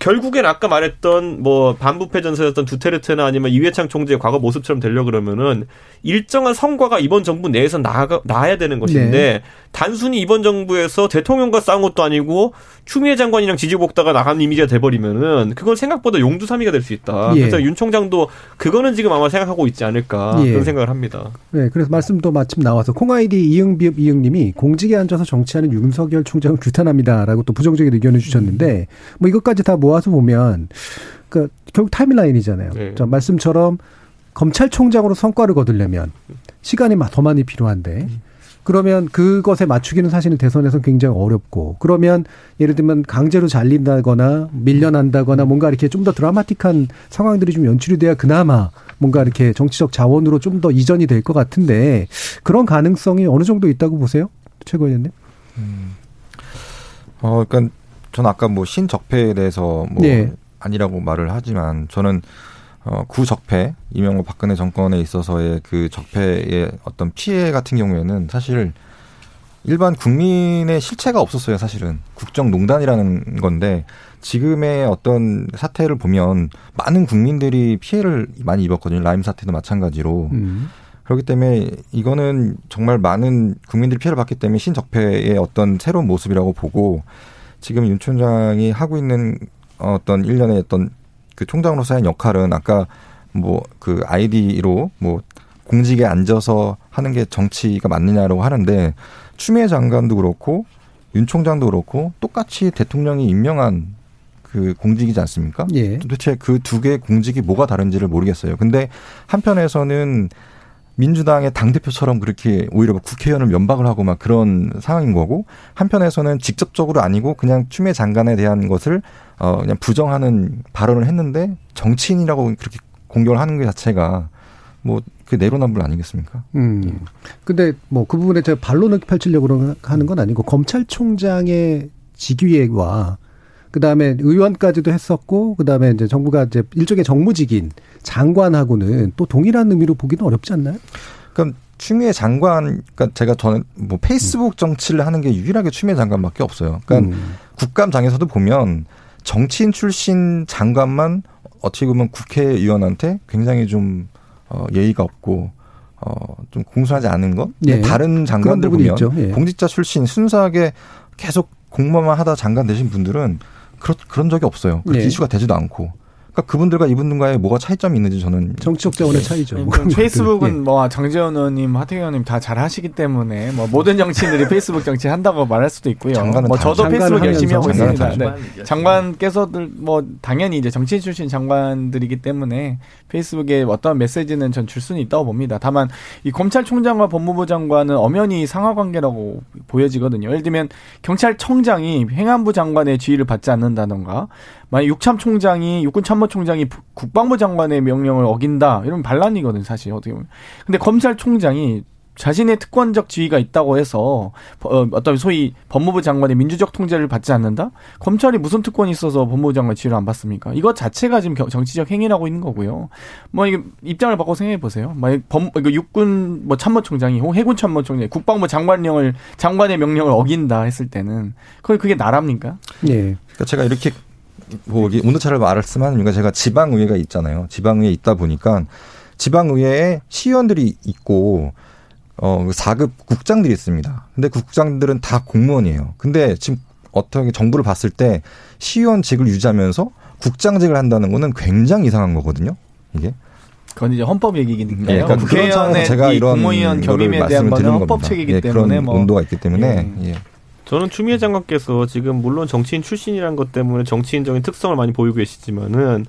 결국엔 아까 말했던 뭐 반부패 전세였던 두테르테나 아니면 이회창 총재의 과거 모습처럼 되려 그러면은 일정한 성과가 이번 정부 내에서 나가 나야 되는 것인데 네. 단순히 이번 정부에서 대통령과 싸운 것도 아니고 추미애 장관이랑 지지복다가 나간 이미지가 돼버리면은 그건 생각보다 용두사미가 될 수 있다. 예. 그래서 윤 총장도 그거는 지금 아마 생각하고 있지 않을까 예. 그런 생각을 합니다. 네, 그래서 말씀도 마침 나와서 콩아이디 이응비읍 이응님이 공직에 앉아서 정치하는 윤석열 총장을 규탄합니다라고 또 부정적인 의견을 주셨는데 뭐 이것까지 다 모아서 보면 그 결국 타임라인이잖아요. 네. 자, 말씀처럼 검찰총장으로 성과를 거두려면 시간이 더 많이 필요한데 그러면 그것에 맞추기는 사실은 대선에서 굉장히 어렵고 그러면 예를 들면 강제로 잘린다거나 밀려난다거나 뭔가 이렇게 좀 더 드라마틱한 상황들이 좀 연출이 돼야 그나마 뭔가 이렇게 정치적 자원으로 좀 더 이전이 될 것 같은데 그런 가능성이 어느 정도 있다고 보세요, 최고 의원님? 음. 어, 그러니까 저는 아까 뭐 신적폐에 대해서 뭐 네. 아니라고 말을 하지만 저는 어, 구적폐, 이명박 박근혜 정권에 있어서의 그 적폐의 어떤 피해 같은 경우에는 사실 일반 국민의 실체가 없었어요, 사실은. 국정농단이라는 건데, 지금의 어떤 사태를 보면 많은 국민들이 피해를 많이 입었거든요. 라임 사태도 마찬가지로. 음. 그렇기 때문에 이거는 정말 많은 국민들이 피해를 봤기 때문에 신적폐의 어떤 새로운 모습이라고 보고, 지금 윤 총장이 하고 있는 어떤 일련의 어떤 그 총장으로서 한 역할은 아까 뭐 그 아이디로 뭐 공직에 앉아서 하는 게 정치가 맞느냐라고 하는데 추미애 장관도 그렇고 윤 총장도 그렇고 똑같이 대통령이 임명한 그 공직이지 않습니까? 예. 도대체 그 두 개의 공직이 뭐가 다른지를 모르겠어요. 근데 한편에서는 민주당의 당대표처럼 그렇게 오히려 국회의원을 면박을 하고 막 그런 상황인 거고 한편에서는 직접적으로 아니고 그냥 추미애 장관에 대한 것을 어 그냥 부정하는 발언을 했는데 정치인이라고 그렇게 공격을 하는 것 자체가 뭐 그 내로남불 아니겠습니까? 음. 근데 뭐 그 부분에 제가 반론을 펼치려고 하는 건 아니고 검찰총장의 직위와 그 다음에 의원까지도 했었고, 그 다음에 이제 정부가 이제 일종의 정무직인 장관하고는 또 동일한 의미로 보기는 어렵지 않나요? 그럼 추미애 장관, 그러니까 제가 저는 뭐 페이스북 정치를 하는 게 유일하게 추미애 장관밖에 없어요. 그러니까 음. 국감장에서도 보면 정치인 출신 장관만 어떻게 보면 국회의원한테 굉장히 좀 어, 예의가 없고 어, 좀 공손하지 않은 것. 네. 다른 장관들 보면 예. 공직자 출신 순수하게 계속 공무원만 하다 장관 되신 분들은 그런 그런 적이 없어요. 그 네. 이슈가 되지도 않고. 그러니까 그분들과 이분들과의 뭐가 차이점이 있는지 저는 정치적 자원의 네. 차이죠. 뭐 페이스북은 네. 뭐 장재원 의원님, 하태경 의원님 다 잘하시기 때문에 뭐 모든 정치인들이 (laughs) 페이스북 정치 한다고 말할 수도 있고요. 장관은 뭐 저도 페이스북 열심히 하고 있습니다. 네. 장관께서들 뭐 당연히 이제 정치인 출신 장관들이기 때문에 페이스북에 어떤 메시지는 전 줄 수는 있다고 봅니다. 다만 이 검찰총장과 법무부 장관은 엄연히 상하 관계라고 보여지거든요. 예를 들면 경찰청장이 행안부 장관의 지휘를 받지 않는다던가 만약 육참 총장이 육군 참모총장이 국방부 장관의 명령을 어긴다 이러면 반란이거든 사실 어떻게 보면. 근데 검찰총장이 자신의 특권적 지위가 있다고 해서 어, 어떤 소위 법무부 장관의 민주적 통제를 받지 않는다? 검찰이 무슨 특권이 있어서 법무부 장관 지위를 안 받습니까? 이것 자체가 지금 정치적 행위라고 있는 거고요. 뭐 이게 입장을 바꿔 생각해 보세요. 만약 법 이거 육군 뭐 참모총장이 해군 참모총장 이 국방부 장관령을 장관의 명령을 어긴다 했을 때는 그게 그게 나랍니까? 네. 그러니까 제가 이렇게 뭐 온도차를 말씀하는 이유가 제가 지방의회가 있잖아요. 지방의회 있다 보니까 지방의회에 시의원들이 있고 어 4급 그 국장들이 있습니다. 근데 그 국장들은 다 공무원이에요. 근데 지금 어떻게 정부를 봤을 때 시의원직을 유지하면서 국장직을 한다는 거는 굉장히 이상한 거거든요. 이게. 그건 이제 헌법 얘기니까요. 네, 그러니까 국회의원의 제가 이런 공무원 겸임에 대한 거는 헌법 책이기 예, 때문에 그런 뭐 온도가 있기 때문에 예. 예. 저는 추미애 장관께서 지금 물론 정치인 출신이란 것 때문에 정치인적인 특성을 많이 보이고 계시지만은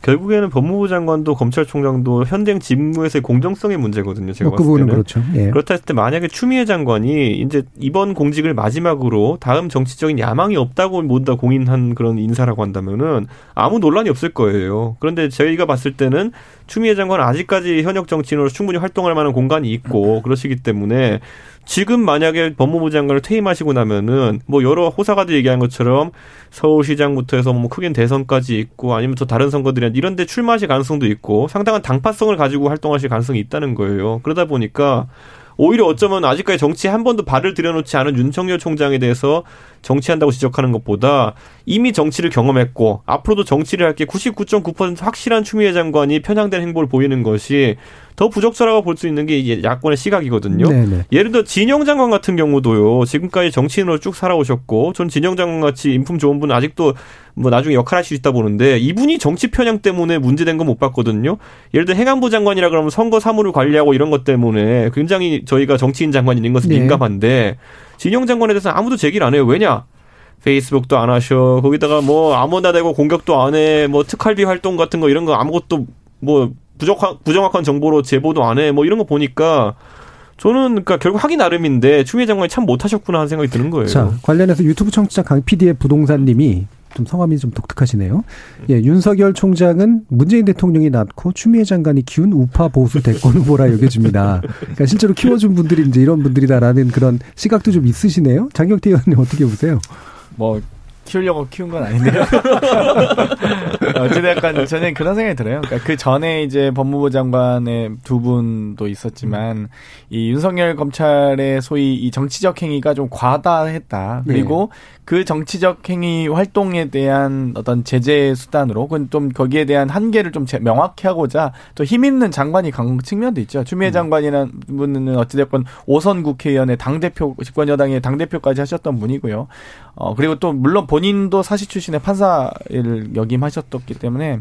결국에는 법무부 장관도 검찰총장도 현행 직무에서의 공정성의 문제거든요. 제가 봤을 때는. 그렇죠. 예. 그렇다 했을 때 만약에 추미애 장관이 이제 이번 공직을 마지막으로 다음 정치적인 야망이 없다고 모두 다 공인한 그런 인사라고 한다면은 아무 논란이 없을 거예요. 그런데 저희가 봤을 때는 추미애 장관은 아직까지 현역 정치인으로 충분히 활동할 만한 공간이 있고 그러시기 때문에 지금 만약에 법무부 장관을 퇴임하시고 나면은 뭐 여러 호사가들 얘기한 것처럼 서울시장부터 해서 뭐 크긴 대선까지 있고 아니면 또 다른 선거들이 이런 데 출마하실 가능성도 있고 상당한 당파성을 가지고 활동하실 가능성이 있다는 거예요. 그러다 보니까 오히려 어쩌면 아직까지 정치에 한 번도 발을 들여놓지 않은 윤석열 총장에 대해서 정치한다고 지적하는 것보다 이미 정치를 경험했고 앞으로도 정치를 할 게 99.9% 확실한 추미애 장관이 편향된 행보를 보이는 것이 더 부적절하고 볼 수 있는 게 야권의 시각이거든요. 네네. 예를 들어 진영 장관 같은 경우도요. 지금까지 정치인으로 쭉 살아오셨고 전 진영 장관 같이 인품 좋은 분 아직도 뭐 나중에 역할할 수 있다 보는데 이분이 정치 편향 때문에 문제된 건 못 봤거든요. 예를 들어 행안부 장관이라 그러면 선거 사무를 관리하고 이런 것 때문에 굉장히 저희가 정치인 장관이 있는 것은 네. 민감한데 진영 장관에 대해서 아무도 제기를 안 해요. 왜냐? 페이스북도 안 하셔. 거기다가 뭐 아무나 대고 공격도 안 해. 뭐 특활비 활동 같은 거 이런 거 아무것도 뭐 부적한 부정확한 정보로 제보도 안 해. 뭐 이런 거 보니까 저는 그러니까 결국 하기 나름인데 추미애 장관이 참 못하셨구나 하는 생각이 드는 거예요. 자 관련해서 유튜브 청취자 강 PD의 부동산님이 좀 성함이 좀 독특하시네요. 예, 윤석열 총장은 문재인 대통령이 낳고 추미애 장관이 키운 우파 보수 대권 후보라 여겨집니다. 그러니까 실제로 키워준 분들이 이제 이런 분들이다라는 그런 시각도 좀 있으시네요. 장경태 의원님 어떻게 보세요? 뭐 키우려고 키운 건 아닌데요. (laughs) 어찌됐건 저는 그런 생각이 들어요. 그러니까 그 전에 이제 법무부 장관의 두 분도 있었지만 이 윤석열 검찰의 소위 이 정치적 행위가 좀 과다했다. 그리고 네. 그 정치적 행위 활동에 대한 어떤 제재 수단으로 그건 좀 거기에 대한 한계를 좀 명확히 하고자 또 힘 있는 장관이 간 측면도 있죠. 추미애 음. 장관이라는 분은 어찌됐건 오선 국회의원의 당대표, 집권 여당의 당대표까지 하셨던 분이고요. 어, 그리고 또 물론 본인도 사시 출신의 판사를 역임하셨기 때문에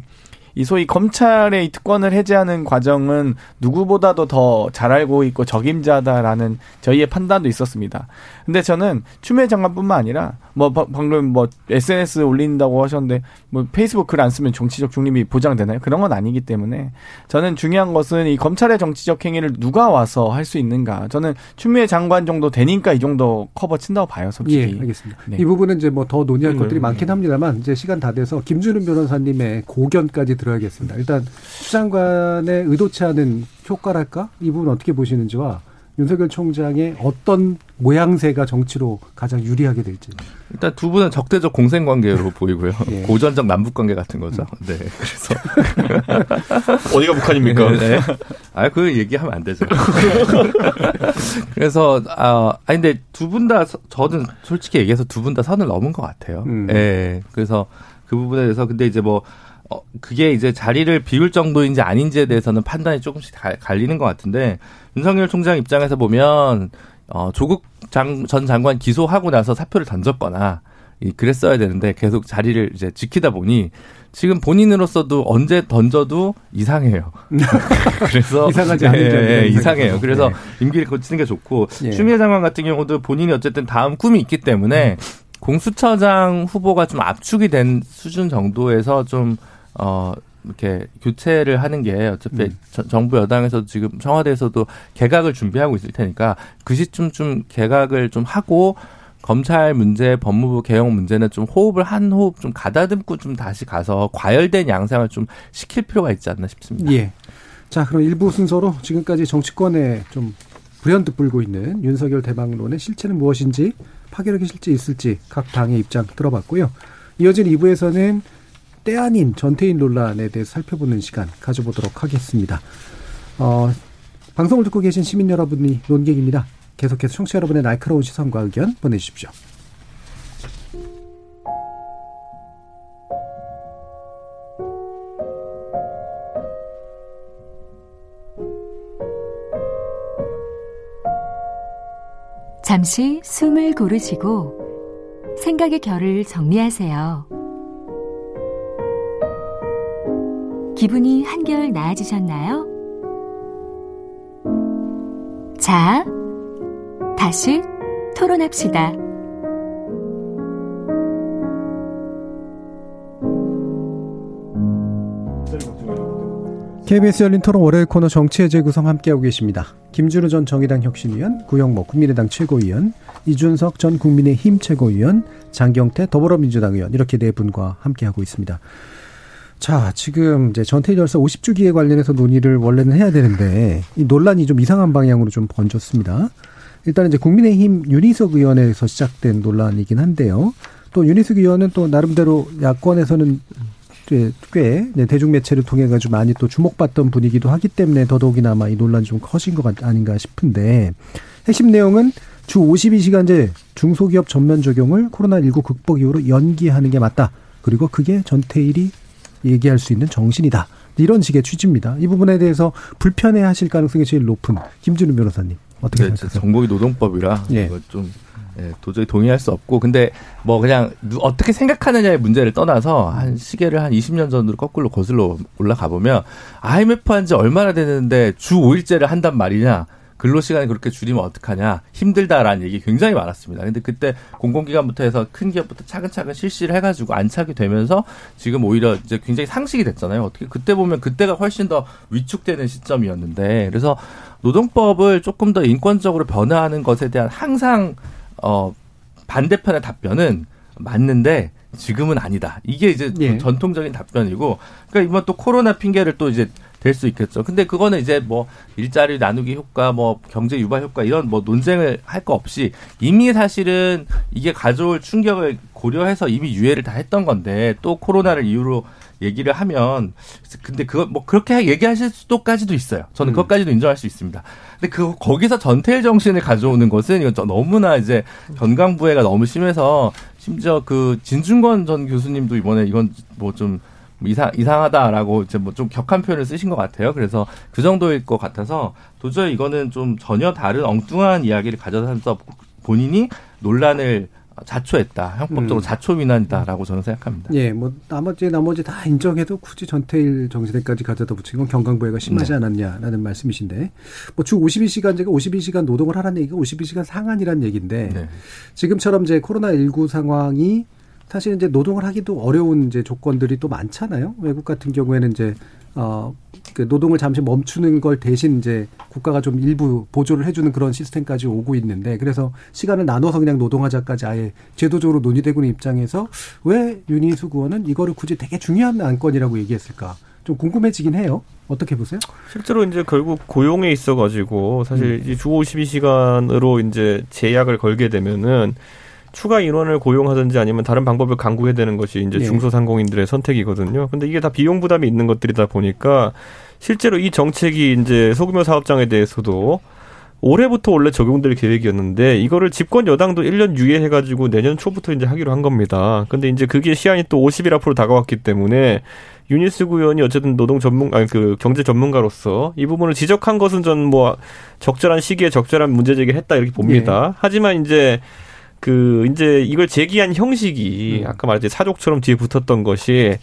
이 소위 검찰의 이 특권을 해제하는 과정은 누구보다도 더 잘 알고 있고 적임자다라는 저희의 판단도 있었습니다. 근데 저는 추미애 장관뿐만 아니라 뭐 방금 뭐 SNS 올린다고 하셨는데 뭐 페이스북 글 안 쓰면 정치적 중립이 보장되나요? 그런 건 아니기 때문에 저는 중요한 것은 이 검찰의 정치적 행위를 누가 와서 할 수 있는가. 저는 추미애 장관 정도 되니까 이 정도 커버 친다고 봐요, 솔직히. 예, 알겠습니다. 네. 이 부분은 이제 뭐 더 논의할 음, 것들이 많긴 합니다만 이제 시간 다 돼서 김준우 변호사님의 고견까지 들어 야겠습니다. 일단 추 장관의 의도치 않은 효과랄까 이 부분 어떻게 보시는지와 윤석열 총장의 어떤 모양새가 정치로 가장 유리하게 될지. 일단 두 분은 적대적 공생 관계로 (laughs) 보이고요. 예. 고전적 남북 관계 같은 거죠. 음. 네. 그래서 (laughs) 어디가 북한입니까? 네. 네. 아, 그 얘기하면 안 되죠. (laughs) 그래서 아, 아 근데 두 분 다 저는 솔직히 얘기해서 두 분 다 선을 넘은 것 같아요. 음. 예. 그래서 그 부분에 대해서 근데 이제 뭐 어, 그게 이제 자리를 비울 정도인지 아닌지에 대해서는 판단이 조금씩 갈리는 것 같은데 윤석열 총장 입장에서 보면 어, 조국 장, 전 장관 기소하고 나서 사표를 던졌거나 이 그랬어야 되는데 계속 자리를 이제 지키다 보니 지금 본인으로서도 언제 던져도 이상해요. (laughs) 그래서 이상하지 않은 네, 네, 이상해요. 그래서 네. 임기를 거치는 게 좋고 예. 추미애 장관 같은 경우도 본인이 어쨌든 다음 꿈이 있기 때문에 공수처장 후보가 좀 압축이 된 수준 정도에서 좀 어, 이렇게 교체를 하는 게 어차피 음. 정부 여당에서 지금 청와대에서도 개각을 준비하고 있을 테니까 그 시점 좀 개각을 좀 하고 검찰 문제, 법무부 개혁 문제는 좀 호흡을 한 호흡 좀 가다듬고 좀 다시 가서 과열된 양상을 좀 시킬 필요가 있지 않나 싶습니다. 예. 자, 그럼 일부 순서로 지금까지 정치권에 좀 불현듯 불고 있는 윤석열 대망론의 실체는 무엇인지 파괴력이 실제 있을지 각 당의 입장 들어봤고요. 이어진 2부에서는 때 아닌 전태인 논란에 대해 살펴보는 시간 가져보도록 하겠습니다. 어, 방송을 듣고 계신 시민 여러분이 논객입니다. 계속해서 청취자 여러분의 날카로운 시선과 의견 보내주십시오. 잠시 숨을 고르시고 생각의 결을 정리하세요. 기분이 한결 나아지셨나요? 자, 다시 토론합시다. KBS 열린 토론 월요일 코너 정치의 재구성 함께하고 계십니다. 김준우 전 정의당 혁신위원, 구영모 국민의당 최고위원, 이준석 전 국민의힘 최고위원, 장경태 더불어민주당 의원 이렇게 네 분과 함께하고 있습니다. 자, 지금 이제 전태일 열사 50주기에 관련해서 논의를 원래는 해야 되는데 이 논란이 좀 이상한 방향으로 좀 번졌습니다. 일단 이제 국민의힘 윤희석 의원에서 시작된 논란이긴 한데요. 또 윤희석 의원은 또 나름대로 야권에서는 꽤 대중 매체를 통해 가지고 많이 또 주목받던 분이기도 하기 때문에 더더욱이나마 이 논란이 좀 커진 것 아닌가 싶은데 핵심 내용은 주 52시간제 중소기업 전면 적용을 코로나19 극복 이후로 연기하는 게 맞다. 그리고 그게 전태일이 얘기할 수 있는 정신이다. 이런 식의 취지입니다. 이 부분에 대해서 불편해 하실 가능성이 제일 높은 김준우 변호사님. 어떻게 네, 생각하세요? 정보기 노동법이라 예. 좀 예, 도저히 동의할 수 없고 근데 뭐 그냥 어떻게 생각하느냐의 문제를 떠나서 한 시계를 한 20년 전으로 거꾸로 거슬러 올라가 보면 IMF 한 지 얼마나 됐는데 주 5일제를 한단 말이냐 근로 시간을 그렇게 줄이면 어떡하냐 힘들다라는 얘기 굉장히 많았습니다. 근데 그때 공공기관부터 해서 큰 기업부터 차근차근 실시를 해가지고 안착이 되면서 지금 오히려 이제 굉장히 상식이 됐잖아요. 어떻게 그때 보면 그때가 훨씬 더 위축되는 시점이었는데 그래서 노동법을 조금 더 인권적으로 변화하는 것에 대한 항상 어 반대편의 답변은 맞는데 지금은 아니다. 이게 이제 예. 전통적인 답변이고, 그러니까 이번 또 코로나 핑계를 또 이제 될 수 있겠죠. 근데 그거는 이제 뭐 일자리 나누기 효과, 뭐 경제 유발 효과 이런 뭐 논쟁을 할 거 없이 이미 사실은 이게 가져올 충격을 고려해서 이미 유예를 다 했던 건데 또 코로나를 이유로 얘기를 하면 근데 그거 뭐 그렇게 얘기하실 수도까지도 있어요. 저는 음. 그것까지도 인정할 수 있습니다. 근데 그 거기서 전태일 정신을 가져오는 것은 이건 너무나 이제 건강부해가 너무 심해서 심지어 그 진중권 전 교수님도 이번에 이건 뭐좀 이상 이상하다라고 이제 뭐 좀 격한 표현을 쓰신 것 같아요. 그래서 그 정도일 것 같아서 도저히 이거는 좀 전혀 다른 엉뚱한 이야기를 가져다서 본인이 논란을 자초했다. 형법적으로 음. 자초 민환이다라고 저는 생각합니다. 예, 뭐 나머지 나머지 다 인정해도 굳이 전태일 정신에까지 가져다 붙인 건 경강부회가 심하지 네. 않았냐라는 말씀이신데 뭐 주 52시간제가 52시간 노동을 하라는 얘기가 52시간 상한이라는 얘기인데 네. 지금처럼 이제 코로나 19 상황이 사실 이제 노동을 하기도 어려운 이제 조건들이 또 많잖아요. 외국 같은 경우에는 이제 어, 그 노동을 잠시 멈추는 걸 대신 이제 국가가 좀 일부 보조를 해주는 그런 시스템까지 오고 있는데 그래서 시간을 나눠서 그냥 노동하자까지 아예 제도적으로 논의되고 있는 입장에서 왜 윤희수 의원은 이거를 굳이 되게 중요한 안건이라고 얘기했을까? 좀 궁금해지긴 해요. 어떻게 보세요? 실제로 이제 결국 고용에 있어 가지고 사실 음. 주 52시간으로 이제 제약을 걸게 되면은 추가 인원을 고용하든지 아니면 다른 방법을 강구해야 되는 것이 이제 네. 중소상공인들의 선택이거든요. 근데 이게 다 비용 부담이 있는 것들이다 보니까 실제로 이 정책이 이제 소규모 사업장에 대해서도 올해부터 원래 적용될 계획이었는데 이거를 집권 여당도 1년 유예해 가지고 내년 초부터 이제 하기로 한 겁니다. 근데 이제 그게 시한이 또 50일 앞으로 다가왔기 때문에 유니스 의원이 어쨌든 노동 전문 아니 그 경제 전문가로서 이 부분을 지적한 것은 전 뭐 적절한 시기에 적절한 문제 제기를 했다 이렇게 봅니다. 예. 하지만 이제 그 이제 이걸 제기한 형식이 음. 아까 말했듯이 사족처럼 뒤에 붙었던 것이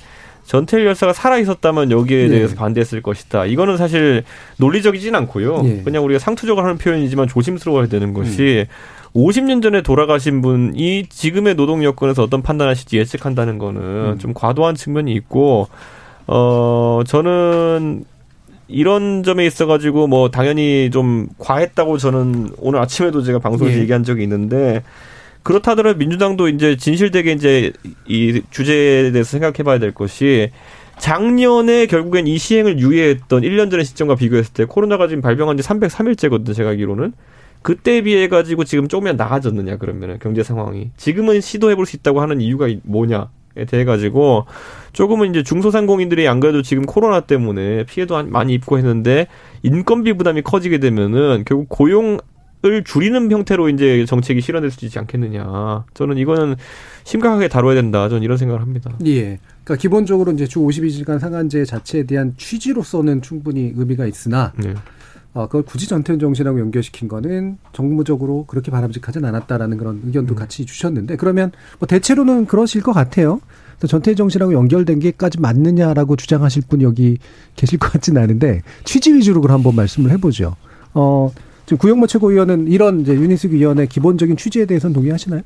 전태일 열사가 살아 있었다면 여기에 네. 대해서 반대했을 것이다. 이거는 사실 논리적이진 않고요. 네. 그냥 우리가 상투적으로 하는 표현이지만 조심스러워야 되는 것이 음. 50년 전에 돌아가신 분이 지금의 노동 여건에서 어떤 판단하실지 예측한다는 거는 음. 좀 과도한 측면이 있고 어 저는 이런 점에 있어 가지고 뭐 당연히 좀 과했다고 저는 오늘 아침에도 제가 방송에서 예. 얘기한 적이 있는데 그렇다 하더라도 민주당도 이제 진실되게 이제 이 주제에 대해서 생각해봐야 될 것이 작년에 결국엔 이 시행을 유예했던 1년 전의 시점과 비교했을 때 코로나가 지금 발병한 지 303일째거든요. 제가 알기로는. 그때에 비해 가지고 지금 조금이나 나아졌느냐 그러면은 경제 상황이 지금은 시도해 볼 수 있다고 하는 이유가 뭐냐에 대해 가지고 조금은 이제 중소상공인들이 안 그래도 지금 코로나 때문에 피해도 많이 입고 했는데 인건비 부담이 커지게 되면은 결국 고용 을 줄이는 형태로 이제 정책이 실현될 수 있지 않겠느냐. 저는 이거는 심각하게 다뤄야 된다. 저는 이런 생각을 합니다. 예. 그러니까 기본적으로 이제 주 52시간 상한제 자체에 대한 취지로서는 충분히 의미가 있으나 네. 어, 그걸 굳이 전태현 정신하고 연결시킨 거는 정무적으로 그렇게 바람직하진 않았다라는 그런 의견도 음. 같이 주셨는데 그러면 뭐 대체로는 그러실 것 같아요. 전태일 정신하고 연결된 게까지 맞느냐라고 주장하실 분이 여기 계실 것 같지는 않은데 취지 위주로 그럼 한번 말씀을 해보죠. 어, 지금 구영모 최고위원은 이런 이제 유니스 위원회 기본적인 취지에 대해서는 동의하시나요?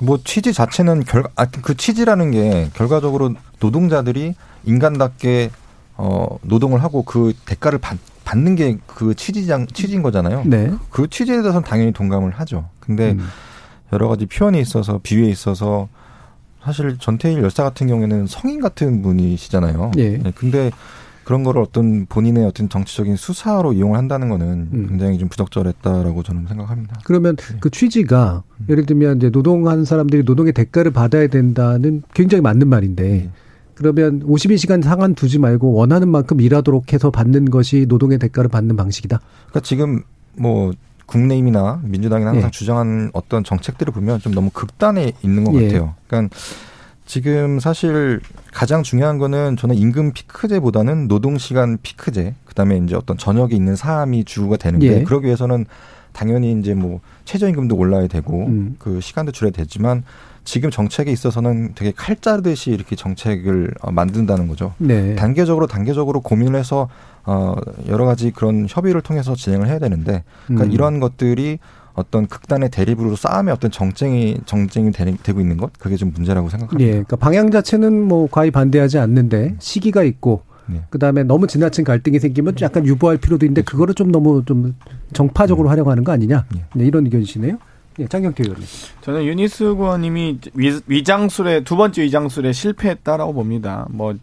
뭐 취지 자체는 결과 아, 그 취지라는 게 결과적으로 노동자들이 인간답게 어 노동을 하고 그 대가를 받, 받는 게 그 취지장 취지인 거잖아요. 네. 그 취지에 대해서는 당연히 동감을 하죠. 근데 음. 여러 가지 표현이 있어서 비유에 있어서 사실 전태일 열사 같은 경우에는 성인 같은 분이시잖아요. 예. 네. 근데 그런 거를 어떤 본인의 어떤 정치적인 수사로 이용을 한다는 거는 음. 굉장히 좀 부적절했다라고 저는 생각합니다. 그러면 네. 그 취지가 음. 예를 들면 이제 노동하는 사람들이 노동의 대가를 받아야 된다는 굉장히 맞는 말인데 네. 그러면 52시간 상한 두지 말고 원하는 만큼 일하도록 해서 받는 것이 노동의 대가를 받는 방식이다. 그러니까 지금 뭐 국내임이나 민주당이 항상 예. 주장한 어떤 정책들을 보면 좀 너무 극단에 있는 것 예. 같아요. 그러니까 지금 사실 가장 중요한 거는 저는 임금 피크제보다는 노동 시간 피크제, 그 다음에 이제 어떤 저녁에 있는 사람이 주가 되는데 예. 그러기 위해서는 당연히 이제 뭐 최저임금도 올라야 되고 음. 그 시간도 줄여야 되지만 지금 정책에 있어서는 되게 칼자르듯이 이렇게 정책을 어, 만든다는 거죠. 네. 단계적으로 단계적으로 고민을 해서 어 여러 가지 그런 협의를 통해서 진행을 해야 되는데 그러니까 음. 이러한 것들이 어떤 극단의 대립으로 싸움의 어떤 정쟁이 정쟁이 되고 있는 것 그게 좀 문제라고 생각합니다. 예, 그러니까 방향 자체는 뭐 거의 반대하지 않는데 시기가 있고 네. 그다음에 너무 지나친 갈등이 생기면 약간 유보할 필요도 있는데 그렇죠. 그거를 좀 너무 좀 정파적으로 네. 하려고 하는 거 아니냐 네. 네, 이런 의견이시네요. 예, 장경태 의원님. 저는 유니스 의원님이 위장술에 두 번째 위장술에 실패했다라고 봅니다. 뭐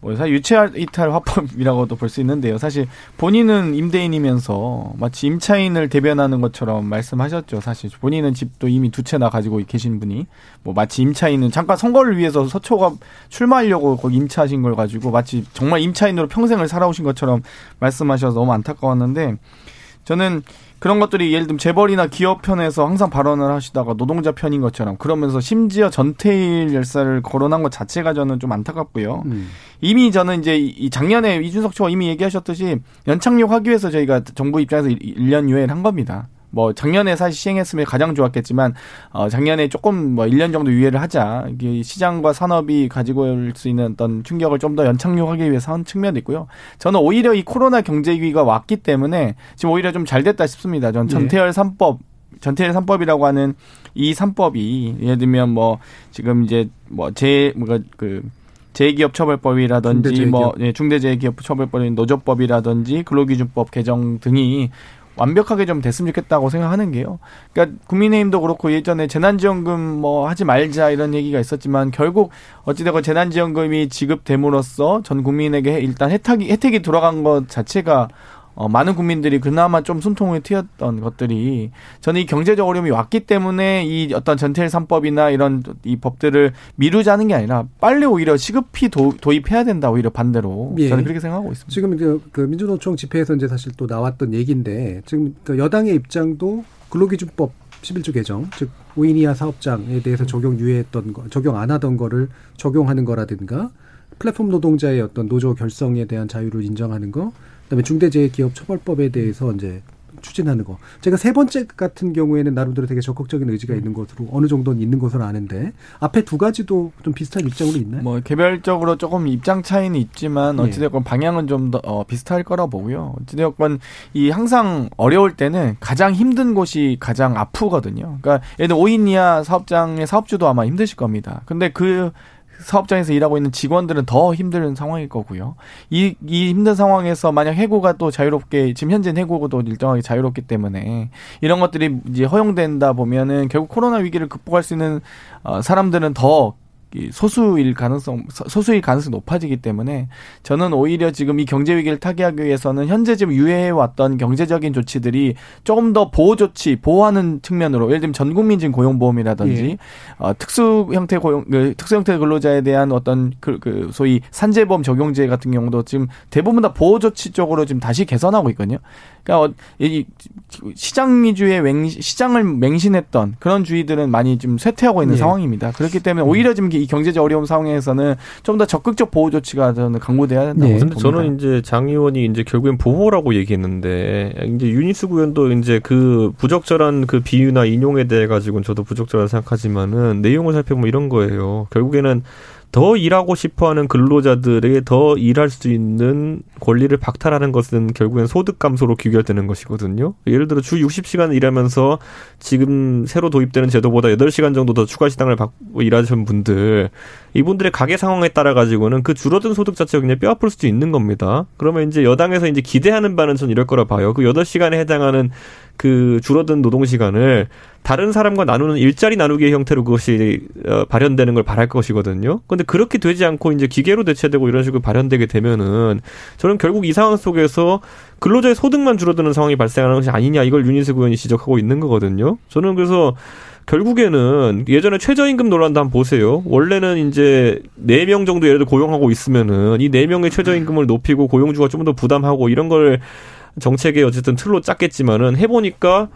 뭐 사실 유체 이탈 화법이라고도 볼 수 있는데요. 사실 본인은 임대인이면서 마치 임차인을 대변하는 것처럼 말씀하셨죠. 사실 본인은 집도 이미 두 채나 가지고 계신 분이 뭐 마치 임차인은 잠깐 선거를 위해서 서초가 출마하려고 거기 임차하신 걸 가지고 마치 정말 임차인으로 평생을 살아오신 것처럼 말씀하셔서 너무 안타까웠는데 저는 그런 것들이 예를 들면 재벌이나 기업 편에서 항상 발언을 하시다가 노동자 편인 것처럼 그러면서 심지어 전태일 열사를 거론한 것 자체가 저는 좀 안타깝고요. 음. 이미 저는 이제 이 작년에 이준석 씨가 이미 얘기하셨듯이 연착륙 하기 위해서 저희가 정부 입장에서 1년 유예를 한 겁니다. 뭐 작년에 사실 시행했으면 가장 좋았겠지만 어 작년에 조금 뭐 1년 정도 유예를 하자. 이게 시장과 산업이 가지고 올 수 있는 어떤 충격을 좀 더 연착륙하기 위해서 한 측면도 있고요. 저는 오히려 이 코로나 경제 위기가 왔기 때문에 지금 오히려 좀 잘 됐다 싶습니다. 전 네. 전태열 삼법 전태일 삼법이라고 하는 이 삼법이 예를 들면 뭐 지금 이제 뭐제 뭐가 그 재기업 처벌법이라든지 중대재해기업. 뭐 예, 중대재해기업 처벌법인 노조법이라든지 근로기준법 개정 등이 완벽하게 좀 됐으면 좋겠다고 생각하는 게요. 그러니까 국민의힘도 그렇고 예전에 재난지원금 뭐 하지 말자 이런 얘기가 있었지만 결국 어찌되건 재난지원금이 지급됨으로써 전 국민에게 일단 혜택이 혜택이 돌아간 것 자체가 어, 많은 국민들이 그나마 좀 숨통을 트였던 것들이 저는 이 경제적 어려움이 왔기 때문에 이 어떤 전태일 3법이나 이런 이 법들을 미루자는 게 아니라 빨리 오히려 시급히 도, 입해야 된다 오히려 반대로 예. 저는 그렇게 생각하고 있습니다. 지금 그, 그 민주노총 집회에서 이제 사실 또 나왔던 얘기인데 지금 그 여당의 입장도 근로기준법 11조 개정, 즉 5인 이하 사업장에 대해서 적용 유예했던 거, 적용 안 하던 거를 적용하는 거라든가 플랫폼 노동자의 어떤 노조 결성에 대한 자유를 인정하는 거, 그다음에 중대재해기업처벌법에 대해서 이제 추진하는 거. 제가 세 번째 같은 경우에는 나름대로 되게 적극적인 의지가 있는 것으로 어느 정도는 있는 것으로 아는데 앞에 두 가지도 좀 비슷한 입장으로 있나요? 뭐 개별적으로 조금 입장 차이는 있지만 예. 어찌됐건 방향은 좀더 어, 비슷할 거라 보고요. 어찌됐건 이 항상 어려울 때는 가장 힘든 곳이 가장 아프거든요. 그러니까 예를 들어 5인 이하 사업장의 사업주도 아마 힘드실 겁니다. 근데 그 사업장에서 일하고 있는 직원들은 더 힘든 상황일 거고요. 이, 이 힘든 상황에서 만약 해고가 또 자유롭게, 지금 현재 해고도 일정하게 자유롭기 때문에 이런 것들이 이제 허용된다 보면은 결국 코로나 위기를 극복할 수 있는 어, 사람들은 더 소수일 가능성 소수일 가능성이 높아지기 때문에 저는 오히려 지금 이 경제 위기를 타개하기 위해서는 현재 지금 유예해 왔던 경제적인 조치들이 조금 더 보호 조치 보호하는 측면으로 예를 들면 전 국민 진 고용보험이라든지 예. 어, 특수 형태 고용 그, 특수 형태 근로자에 대한 어떤 그, 그 소위 산재보험 적용제 같은 경우도 지금 대부분 다 보호 조치 쪽으로 지금 다시 개선하고 있거든요. 그러니까 어, 이 시장 위주의 맹, 시장을 맹신했던 그런 주의들은 많이 좀 쇠퇴하고 있는 예. 상황입니다. 그렇기 때문에 오히려 지금 이 경제적 어려움 상황에서는 좀 더 적극적 보호 조치가 저는 강구돼야 된다고 네. 봅니다. 저는 이제 장 의원이 이제 결국엔 보호라고 얘기했는데 이제 유니스 구현도 이제 그 부적절한 그 비유나 인용에 대해 가지고는 저도 부적절하다 생각하지만은 내용을 살펴보면 이런 거예요. 결국에는 더 일하고 싶어하는 근로자들에게 더 일할 수 있는 권리를 박탈하는 것은 결국엔 소득 감소로 귀결되는 것이거든요. 예를 들어 주 60시간 일하면서 지금 새로 도입되는 제도보다 8시간 정도 더 추가 시당을 받고 일하시는 분들 이분들의 가계 상황에 따라 가지고는 그 줄어든 소득 자체가 그냥 뼈 아플 수도 있는 겁니다. 그러면 이제 여당에서 이제 기대하는 바는 전 이럴 거라 봐요. 그 8시간에 해당하는 그 줄어든 노동 시간을 다른 사람과 나누는 일자리 나누기의 형태로 그것이 어, 발현되는 걸 바랄 것이거든요. 근데 그렇게 되지 않고 이제 기계로 대체되고 이런 식으로 발현되게 되면은 저는 결국 이 상황 속에서 근로자의 소득만 줄어드는 상황이 발생하는 것이 아니냐 이걸 윤희숙 의원이 지적하고 있는 거거든요. 저는 그래서 결국에는 예전에 최저임금 논란도 한번 보세요. 원래는 이제 네 명 정도 예를 들어 고용하고 있으면은 이 네명의 최저임금을 높이고 고용주가 좀 더 부담하고 이런 걸 정책의 어쨌든 틀로 짰겠지만은 해보니까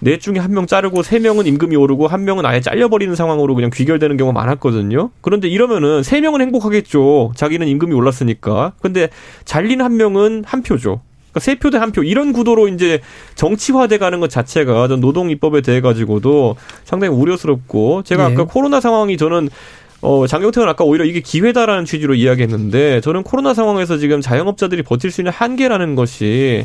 넷 중에 한 명 자르고 세 명은 임금이 오르고 한 명은 아예 잘려버리는 상황으로 그냥 귀결되는 경우가 많았거든요. 그런데 이러면은 세 명은 행복하겠죠. 자기는 임금이 올랐으니까. 근데 잘린 한 명은 한 표죠. 그러니까 세 표 대 한 표 이런 구도로 이제 정치화돼 가는 것 자체가 노동 입법에 대해 가지고도 상당히 우려스럽고 제가 예. 아까 코로나 상황이 저는 어, 장경태는 아까 오히려 이게 기회다라는 취지로 이야기했는데 저는 코로나 상황에서 지금 자영업자들이 버틸 수 있는 한계라는 것이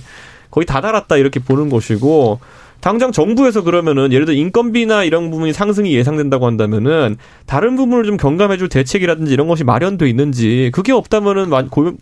거의 다 달았다 이렇게 보는 것이고 당장 정부에서 그러면은 예를 들어 인건비나 이런 부분이 상승이 예상된다고 한다면은 다른 부분을 좀 경감해줄 대책이라든지 이런 것이 마련돼 있는지 그게 없다면은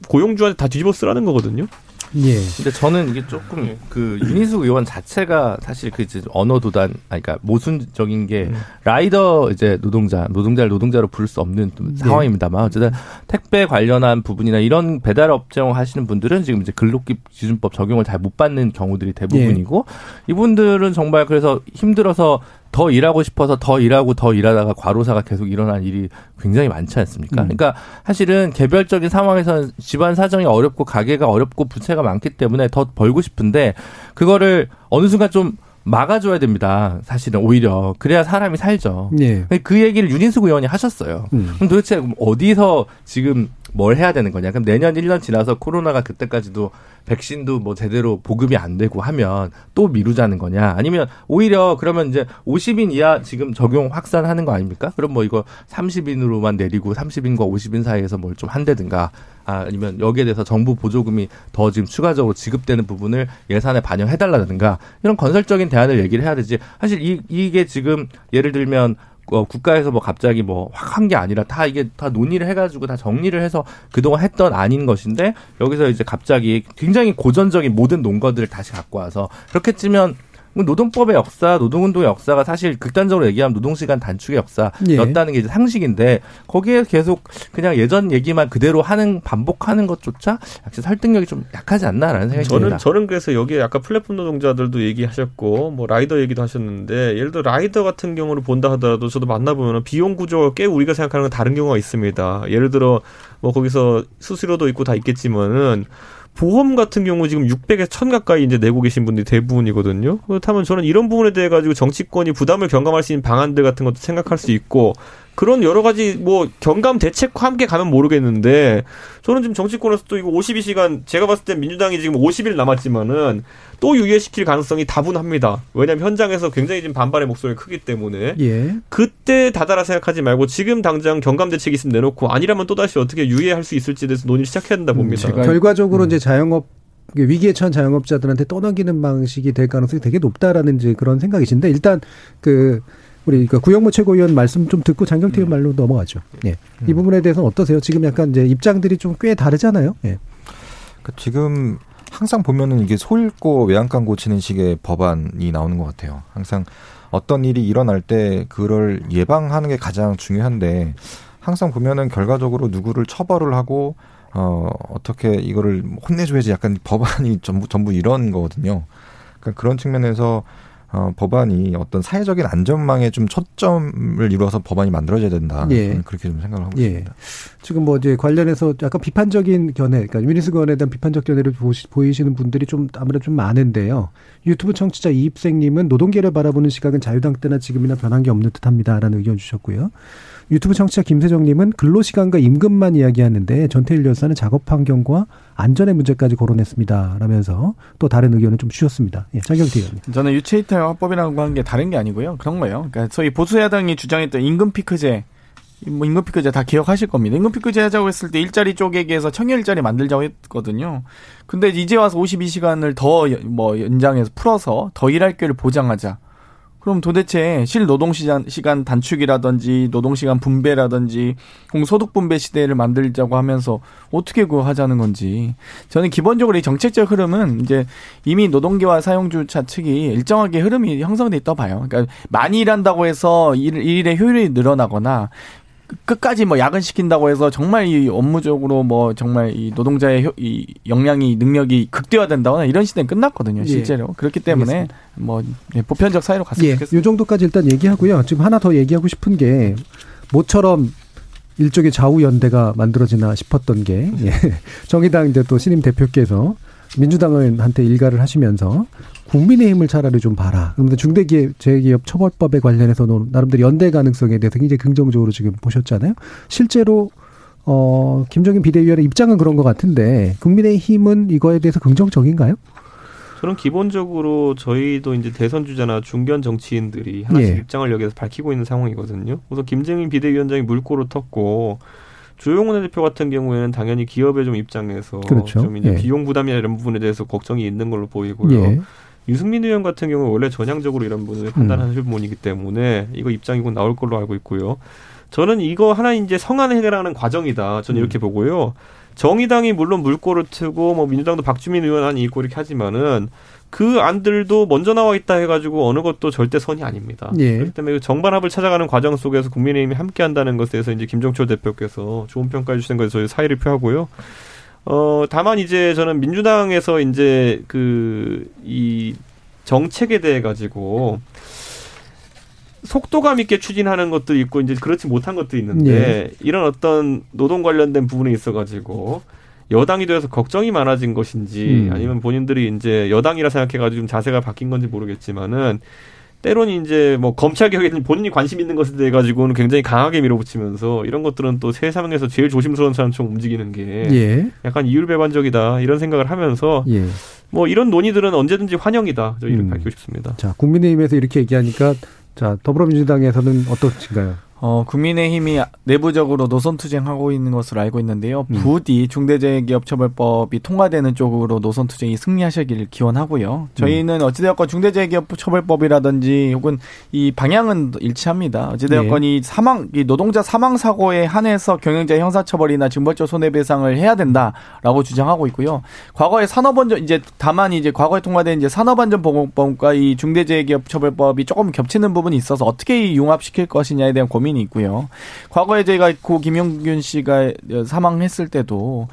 고용주한테 다 뒤집어 쓰라는 거거든요. 예. 근데 저는 이게 조금 예. 그 윤희숙 의원 자체가 사실 그 이제 언어 도단, 아니 그러니까 모순적인 게 음. 라이더 이제 노동자, 노동자를 노동자로 부를 수 없는 네. 상황입니다만 어쨌든 택배 관련한 부분이나 이런 배달 업종 하시는 분들은 지금 이제 근로기 기준법 적용을 잘 못 받는 경우들이 대부분이고 예. 이분들은 정말 그래서 힘들어서 더 일하고 싶어서 더 일하고 더 일하다가 과로사가 계속 일어난 일이 굉장히 많지 않습니까? 음. 그러니까 사실은 개별적인 상황에서 집안 사정이 어렵고 가게가 어렵고 부채가 많기 때문에 더 벌고 싶은데 그거를 어느 순간 좀 막아줘야 됩니다. 사실은 오히려 그래야 사람이 살죠. 예. 그 얘기를 윤인숙 의원이 하셨어요. 음. 그럼 도대체 어디서 지금 뭘 해야 되는 거냐? 그럼 내년 1년 지나서 코로나가 그때까지도 백신도 뭐 제대로 보급이 안 되고 하면 또 미루자는 거냐? 아니면 오히려 그러면 이제 50인 이하 지금 적용 확산하는 거 아닙니까? 그럼 뭐 이거 30인으로만 내리고 30인과 50인 사이에서 뭘 좀 한다든가 아, 아니면 여기에 대해서 정부 보조금이 더 지금 추가적으로 지급되는 부분을 예산에 반영해달라든가 이런 건설적인 대안을 얘기를 해야 되지. 사실 이, 이게 지금 예를 들면 어, 국가에서 뭐 갑자기 뭐 확 한 게 아니라 다 이게 다 논의를 해가지고 다 정리를 해서 그동안 했던 아닌 것인데 여기서 이제 갑자기 굉장히 고전적인 모든 논거들을 다시 갖고 와서 그렇게 찌면 뭐 노동법의 역사, 노동운동의 역사가 사실 극단적으로 얘기하면 노동시간 단축의 역사였다는 게 이제 상식인데 거기에 계속 그냥 예전 얘기만 그대로 하는 반복하는 것조차 역시 설득력이 좀 약하지 않나라는 생각이 저는, 듭니다. 저는 그래서 여기에 아까 플랫폼 노동자들도 얘기하셨고 뭐 라이더 얘기도 하셨는데 예를 들어 라이더 같은 경우를 본다 하더라도 저도 만나보면 비용 구조가 꽤 우리가 생각하는 건 다른 경우가 있습니다. 예를 들어 뭐 거기서 수수료도 있고 다 있겠지만은 보험 같은 경우 지금 600에 1000 가까이 이제 내고 계신 분들이 대부분이거든요. 그렇다면 저는 이런 부분에 대해 가지고 정치권이 부담을 경감할 수 있는 방안들 같은 것도 생각할 수 있고 그런 여러 가지 뭐 경감 대책과 함께 가면 모르겠는데 저는 지금 정치권에서 또 이거 52시간 제가 봤을 때 민주당이 지금 50일 남았지만은 또 유예시킬 가능성이 다분합니다. 왜냐하면 현장에서 굉장히 지금 반발의 목소리가 크기 때문에 예. 그때 다다라 생각하지 말고 지금 당장 경감 대책이 있으면 내놓고 아니라면 또 다시 어떻게 유예할 수 있을지에 대해서 논의를 시작해야 된다 봅니다. 음, 결과적으로 음. 이제 자영업 위기에 처한 자영업자들한테 떠넘기는 방식이 될 가능성이 되게 높다라는 이제 그런 생각이신데 일단 그 우리 그 구영모 최고위원 말씀 좀 듣고 장경태 의원 음. 말로 넘어가죠. 예. 음. 이 부분에 대해서는 어떠세요? 지금 약간 이제 입장들이 좀 꽤 다르잖아요. 예. 그 지금 항상 보면은 이게 소 읽고 외양간 고치는 식의 법안이 나오는 것 같아요. 항상 어떤 일이 일어날 때 그걸 예방하는 게 가장 중요한데 항상 보면은 결과적으로 누구를 처벌을 하고 어 어떻게 이거를 혼내줘야지 약간 법안이 전부 전부 이런 거거든요. 그러니까 그런 측면에서 어, 법안이 어떤 사회적인 안전망에 좀 초점을 이루어서 법안이 만들어져야 된다. 예. 그렇게 좀 생각을 하고 예. 있습니다. 지금 뭐 이제 관련해서 약간 비판적인 견해, 그러니까 윤희숙 건에 대한 비판적 견해를 보시, 보이시는 분들이 좀 아무래도 좀 많은데요. 유튜브 청취자 이입생님은 노동계를 바라보는 시각은 자유당 때나 지금이나 변한 게 없는 듯합니다라는 의견 주셨고요. 유튜브 청취자 김세정님은 근로시간과 임금만 이야기하는데 전태일 열사는 작업 환경과 안전의 문제까지 거론했습니다. 라면서 또 다른 의견을 좀 주셨습니다. 예, 장경태 의원님. 저는 유체이탈 화법이라고 하는 게 다른 게 아니고요. 그런 거예요. 그러니까 소위 보수야당이 주장했던 임금 피크제 뭐 임금 피크제 다 기억하실 겁니다. 임금 피크제 하자고 했을 때 일자리 쪼개기해서 청일자리 만들자고 했거든요. 근데 이제 와서 52시간을 더 뭐 연장해서 풀어서 더 일할 기회를 보장하자. 그럼 도대체 실노동시간 시간 단축이라든지 노동 시간 분배라든지 공소득 분배 시대를 만들자고 하면서 어떻게 그거 하자는 건지 저는 기본적으로 이 정책적 흐름은 이제 이미 노동계와 사용주차 측이 일정하게 흐름이 형성돼 있다 봐요. 그러니까 많이 일한다고 해서 일, 일의 효율이 늘어나거나 끝까지 뭐 야근시킨다고 해서 정말 이 업무적으로 뭐 정말 이 노동자의 효, 이 역량이 능력이 극대화된다거나 이런 시대는 끝났거든요 예. 실제로 예. 그렇기 때문에 알겠습니다. 뭐 예, 보편적 사회로 갔으면 예. 좋겠습니다. 이 정도까지 일단 얘기하고요. 지금 하나 더 얘기하고 싶은 게 모처럼 일종의 좌우 연대가 만들어지나 싶었던 게 예. (laughs) 정의당 이제 또 신임 대표께서 민주당을 한테 일가를 하시면서 국민의힘을 차라리 좀 봐라. 그런데 중대기업 처벌법에 관련해서는 나름대로 연대 가능성에 대해서 굉장히 긍정적으로 지금 보셨잖아요. 실제로 어 김정인 비대위원의 입장은 그런 것 같은데 국민의힘은 이거에 대해서 긍정적인가요? 저는 기본적으로 저희도 이제 대선 주자나 중견 정치인들이 하나씩 예. 입장을 여기서 밝히고 있는 상황이거든요. 우선 김정인 비대위원장이 물꼬를 텄고 조용훈 대표 같은 경우에는 당연히 기업의 좀 입장에서 그렇죠. 좀 이제 예. 비용 부담이나 이런 부분에 대해서 걱정이 있는 걸로 보이고요. 예. 유승민 의원 같은 경우 원래 전향적으로 이런 부분을 판단하는 음. 분이기 때문에 이거 입장이 곧 나올 걸로 알고 있고요. 저는 이거 하나 이제 성안 해결하는 과정이다. 저는 음. 이렇게 보고요. 정의당이 물론 물꼬를 트고 뭐 민주당도 박주민 의원 안이 있고 이렇게 하지만은 그 안들도 먼저 나와 있다 해가지고 어느 것도 절대 선이 아닙니다. 예. 그렇기 때문에 그 정반합을 찾아가는 과정 속에서 국민의힘이 함께한다는 것에 대해서 이제 김종철 대표께서 좋은 평가해 주신 것에 저희 사의를 표하고요. 어, 다만 이제 저는 민주당에서 이제 그, 이 정책에 대해 가지고 속도감 있게 추진하는 것도 있고 이제 그렇지 못한 것도 있는데 예. 이런 어떤 노동 관련된 부분에 있어 가지고 여당이 되어서 걱정이 많아진 것인지 음. 아니면 본인들이 이제 여당이라 생각해 가지고 좀 자세가 바뀐 건지 모르겠지만은 때로는 이제 뭐 검찰 개혁에 본인이 관심 있는 것에 대해 가지고는 굉장히 강하게 밀어붙이면서 이런 것들은 또 세상에서 제일 조심스러운 사람처럼 움직이는 게 예. 약간 이율배반적이다 이런 생각을 하면서 예. 뭐 이런 논의들은 언제든지 환영이다 저희 이렇게 음. 밝히고 싶습니다. 자 국민의힘에서 이렇게 얘기하니까 자 더불어민주당에서는 어떠신가요? 어, 국민의힘이 내부적으로 노선 투쟁하고 있는 것으로 알고 있는데요. 음. 부디 중대재해기업처벌법이 통과되는 쪽으로 노선 투쟁이 승리하시기를 기원하고요. 저희는 음. 어찌되었건 중대재해기업처벌법이라든지 혹은 이 방향은 일치합니다. 어찌되었건 네. 이 사망, 이 노동자 사망 사고에 한해서 경영자 형사처벌이나 징벌적 손해배상을 해야 된다라고 주장하고 있고요. 과거에 산업안전 이제 다만 이제 과거에 통과된 이제 산업안전보건법과 이 중대재해기업처벌법이 조금 겹치는 부분이 있어서 어떻게 융합시킬 것이냐에 대한 고민. 고민이 있고요. 과거에 제가 고 김용균 씨가 사망했을 때도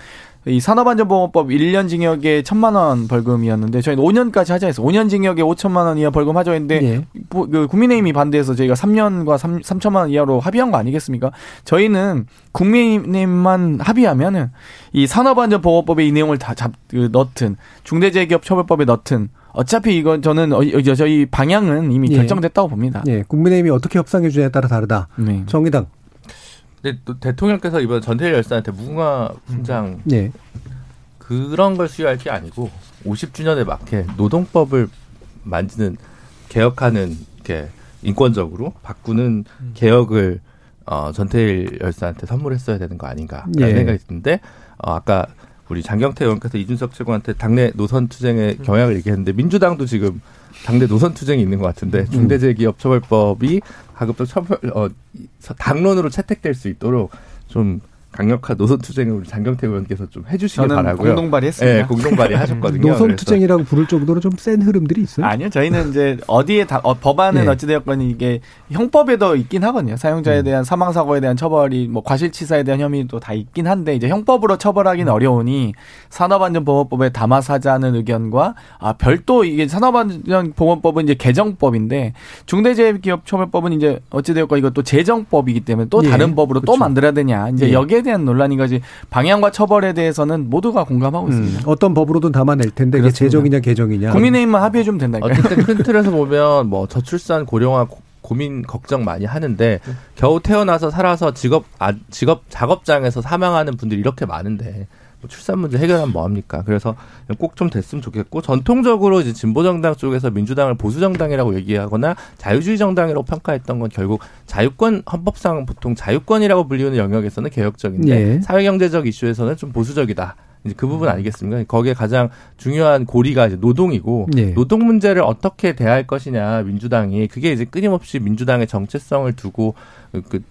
이 산업안전보건법 1년 징역에 천만 원 벌금이었는데 저희는 5년까지 하자 해서 5년 징역에 5천만 원 이하 벌금 하자 했는데 예. 그 국민의힘이 반대해서 저희가 3년과 3, 3천만 원 이하로 합의한 거 아니겠습니까? 저희는 국민의힘만 합의하면은 이 산업안전보건법에 이 내용을 다 잡, 그, 넣든 중대재해기업처벌법에 넣든 어차피 이건 저는 어, 저희 방향은 이미 예. 결정됐다고 봅니다. 예, 국민의힘이 어떻게 협상해 주냐에 따라 다르다. 네. 정의당. 근데 또 대통령께서 이번 전태일 열사한테 무궁화 훈장 음. 예. 그런 걸 수여할 게 아니고 50주년에 맞게 노동법을 만드는 개혁하는 이렇게 인권적으로 바꾸는 음. 개혁을 어, 전태일 열사한테 선물했어야 되는 거 아닌가라는 예. 생각이 드는데 어, 아까 우리 장경태 의원께서 이준석 최고한테 당내 노선 투쟁의 음. 경향을 얘기했는데 민주당도 지금 당내 노선 투쟁이 있는 것 같은데 음. 중대재해기업처벌법이 가급적 처벌 어 당론으로 채택될 수 있도록 좀 강력한 노선 투쟁을 우리 장경태 의원께서 좀 해주시길 바라고요. 공동 발의했습니다. 네, 공동 발의하셨거든요. 노선 투쟁이라고 부를 정도로 좀 센 흐름들이 있어요? 아니요, 저희는 이제 어디에 다 어, 법안은 네. 어찌되었건 이게 형법에도 있긴 하거든요. 사용자에 음. 대한 사망 사고에 대한 처벌이 뭐 과실치사에 대한 혐의도 다 있긴 한데 이제 형법으로 처벌하기는 음. 어려우니 산업안전보건법에 담아사자는 의견과 아 별도 이게 산업안전보건법은 이제 개정법인데 중대재해기업처벌법은 이제 어찌되었건 이것도 재정법이기 때문에 또 예. 다른 법으로 그렇죠. 또 만들어야 되냐 이제 예. 여기에 처벌에 대한 논란인 거지 방향과 처벌에 대해서는 모두가 공감하고 음. 있습니다. 어떤 법으로든 담아낼 텐데 이게 재정이냐 개정이냐. 국민의힘만 합의해 주면 된다니까요. 어쨌든 (laughs) 큰 틀에서 보면 뭐 저출산 고령화 고민 걱정 많이 하는데 겨우 태어나서 살아서 직업 아, 직업 작업장에서 사망하는 분들이 이렇게 많은데 뭐 출산 문제 해결하면 뭐합니까? 그래서 꼭 좀 됐으면 좋겠고 전통적으로 이제 진보 정당 쪽에서 민주당을 보수 정당이라고 얘기하거나 자유주의 정당이라고 평가했던 건 결국 자유권 헌법상 보통 자유권이라고 불리는 영역에서는 개혁적인데 네. 사회경제적 이슈에서는 좀 보수적이다. 이제 그 부분 아니겠습니까? 거기에 가장 중요한 고리가 이제 노동이고 네. 노동 문제를 어떻게 대할 것이냐 민주당이 그게 이제 끊임없이 민주당의 정체성을 두고 그